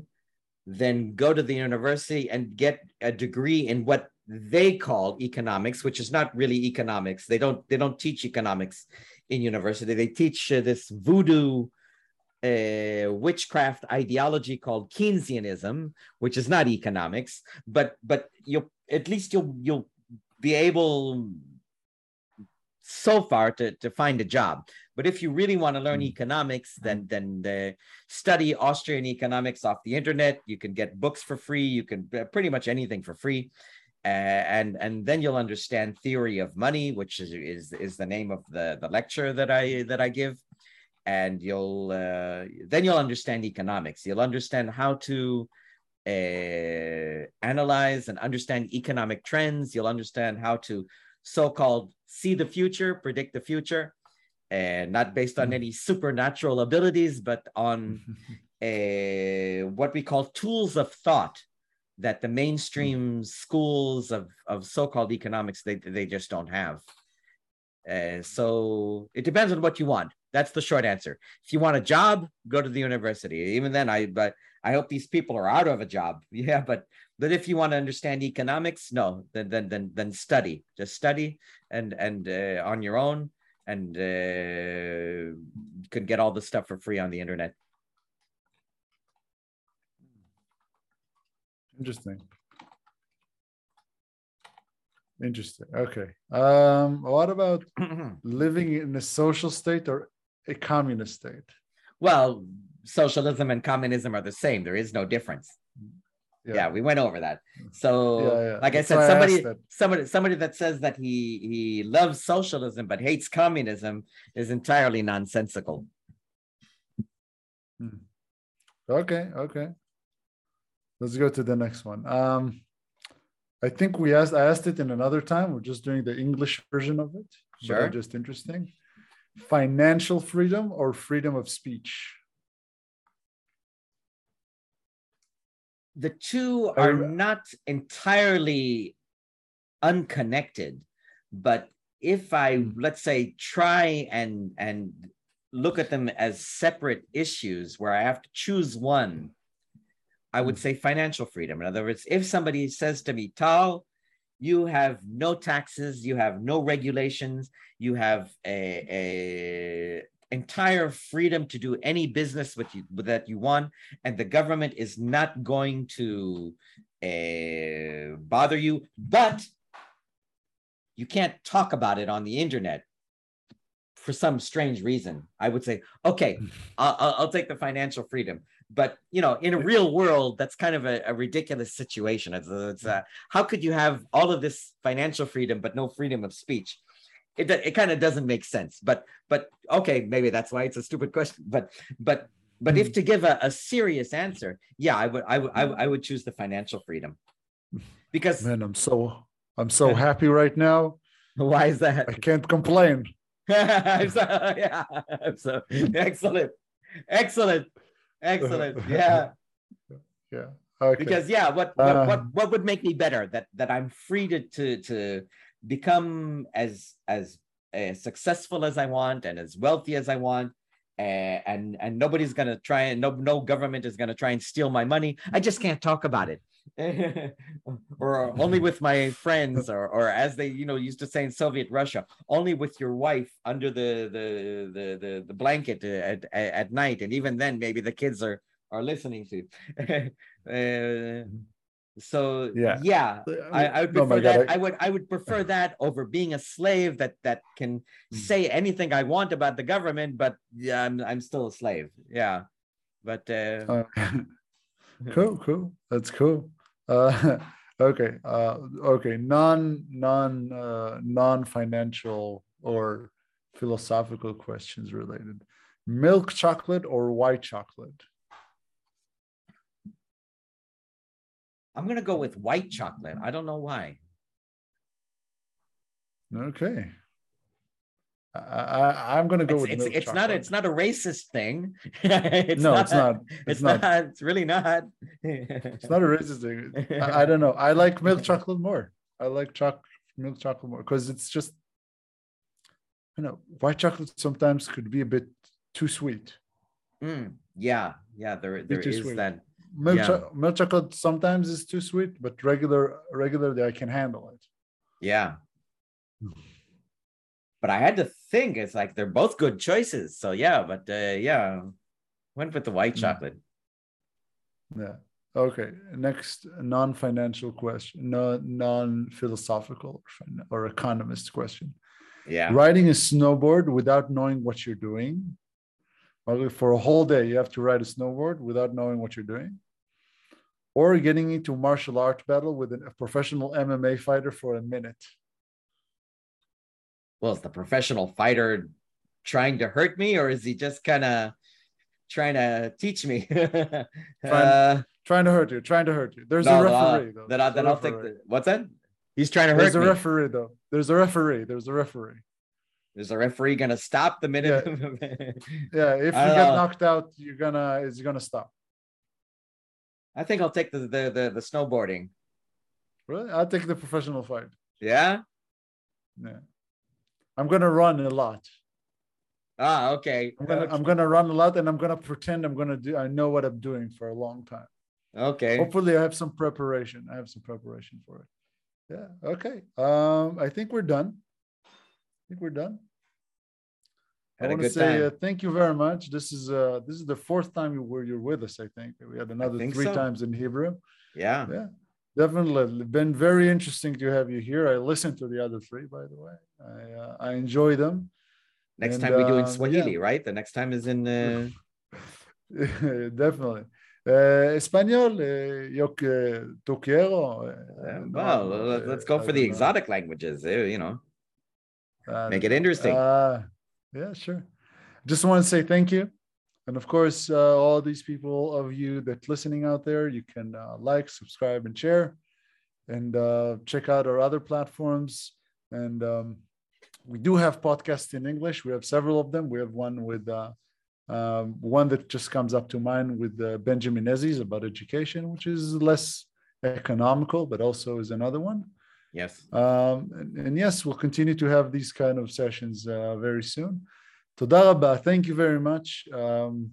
then go to the university and get a degree in what they call economics, which is not really economics. They don't they don't teach economics in university. They teach uh, this voodoo uh, witchcraft ideology called Keynesianism, which is not economics. But but you'll at least you'll you'll be able so far to, to find a job. But if you really want to learn Mm. economics, then then uh, study Austrian economics off the internet. You can get books for free. You can uh, pretty much anything for free, uh, and and then you'll understand theory of money, which is is, is the name of the, the lecture that I that I give, and you'll uh, then you'll understand economics. You'll understand how to uh, analyze and understand economic trends. You'll understand how to so-called see the future, predict the future, and not based on Mm. any supernatural abilities, but on uh, what we call tools of thought that the mainstream schools of, of so-called economics they, they just don't have. Uh, so it depends on what you want. That's the short answer. If you want a job, go to the university. Even then, I but I hope these people are out of a job. Yeah, but but if you want to understand economics, no, then then then then study. Just study and and uh, on your own, and uh, you can get all the stuff for free on the internet. Interesting. Interesting. Okay. Um, what about living in a social state or a communist state? well, socialism and communism are the same. There is no difference. Yeah, we went over that. So, Yeah, yeah. like I said, why I somebody, somebody, somebody that says that he he loves socialism but hates communism is entirely nonsensical. Okay, okay. Let's go to the next one. Um, I think we asked I asked it in another time. We're just doing the English version of it. Sure. Just interesting. Financial freedom or freedom of speech? The two are not entirely unconnected, but if I let's say try and and look at them as separate issues where I have to choose one, I would Hmm. say financial freedom. In other words, if somebody says to me, Tal, you have no taxes, you have no regulations, you have a, a entire freedom to do any business with you that you want, and the government is not going to uh, bother you, but you can't talk about it on the internet for some strange reason. I would say, okay, I'll, I'll- I'll take the financial freedom. But you know, in a real world, that's kind of a, a ridiculous situation. It's, it's uh, how could you have all of this financial freedom but no freedom of speech? It it kind of doesn't make sense. But but okay, maybe that's why it's a stupid question. But but but if to give a, a serious answer, yeah, I would I would I would, I would choose the financial freedom because Man, I'm so I'm so happy right now. why is that? I can't complain. I'm so, yeah, I'm so excellent. Excellent. Excellent. Yeah. Yeah. Okay. Because yeah, what what, Uh, what what would make me better? That that I'm free to to to become as as uh, successful as I want and as wealthy as I want. Uh, and and nobody's gonna try and no no government is gonna try and steal my money. I just can't talk about it, or only with my friends, or or as they you know used to say in Soviet Russia, only with your wife under the the the the, the blanket at, at at night, and even then maybe the kids are are listening to. uh, so Yeah. yeah, I, I would Oh prefer God, that. I- I, would I would prefer that over being a slave that that can Mm. say anything I want about the government, but yeah, I'm I'm still a slave. Yeah, but uh, Uh, cool, cool. That's cool. Uh, okay, uh, okay. Non, non, uh, non-financial or philosophical questions related. Milk chocolate or white chocolate? I'm gonna go with white chocolate. I don't know why. Okay. I, I, I'm gonna go It's with it's, it's not it's not a racist thing. it's no, it's not. It's, It's not. not. It's really not. It's not a racist thing. I, I don't know. I like milk chocolate more. I like choc milk chocolate more because it's just, you know, white chocolate sometimes could be a bit too sweet. Mm, yeah, yeah. There there too is sweet. that. Milk, Yeah. cho- milk chocolate sometimes is too sweet, but regular regularly I can handle it. Yeah. But I had to think it's like they're both good choices. So yeah, but uh, yeah, went with the white Mm. chocolate. Yeah. Okay. Next, non-financial question, no non-philosophical or economist question. Yeah. riding a snowboard without knowing what you're doing. For a whole day, you have to ride a snowboard without knowing what you're doing. Or getting into martial art battle with a professional MMA fighter for a minute. Well, is the professional fighter trying to hurt me, or is he just kind of trying to teach me? uh, Trying to hurt you, trying to hurt you. There's no, a uh, referee, though. Then, I, There's then I'll take the, what's that? He's trying to There's hurt a me. referee, though. There's a referee. There's a referee. Is the referee gonna stop the minute? Yeah, if you get know. knocked out, you're gonna it's gonna stop. I think I'll take the the the, the snowboarding. Really? I'll take the professional fight. Yeah. Yeah. I'm gonna run a lot. Ah, okay. I'm gonna, I'm gonna run a lot and I'm gonna pretend I'm gonna do I know what I'm doing for a long time. okay. Hopefully I have some preparation. I have some preparation for it. Yeah. Okay. Um, I think we're done. I think we're done. I Had a want to say uh, thank you very much. This is uh this is the fourth time you were you're with us, I think. We had another three so. times in Hebrew. Yeah. Yeah. Definitely been very interesting to have you here. I listened to the other three, by the way. I uh, I enjoy them. Next And, time we do in uh, Swahili, right? The next time is in uh, Definitely. Uh, Espanol, uh, yo que tú quiero. uh, uh, well, uh, let's go for the don't know. exotic languages. uh, You know, I make it interesting. Uh, yeah, sure. Just want to say thank you. And of course, uh, all these people of you that listening out there, you can uh, like, subscribe, and share, and uh, check out our other platforms. And um, we do have podcasts in English. We have several of them. We have one with uh, um, one that just comes up to mind with uh, Benjamin Ezzi's about education, which is less economical, but also is another one. yes. Um, and, and yes, we'll continue to have these kind of sessions uh, very soon. Toda rabba. Thank you very much. Um,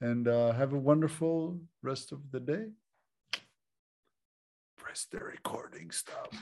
and uh, have a wonderful rest of the day. Press the recording stop.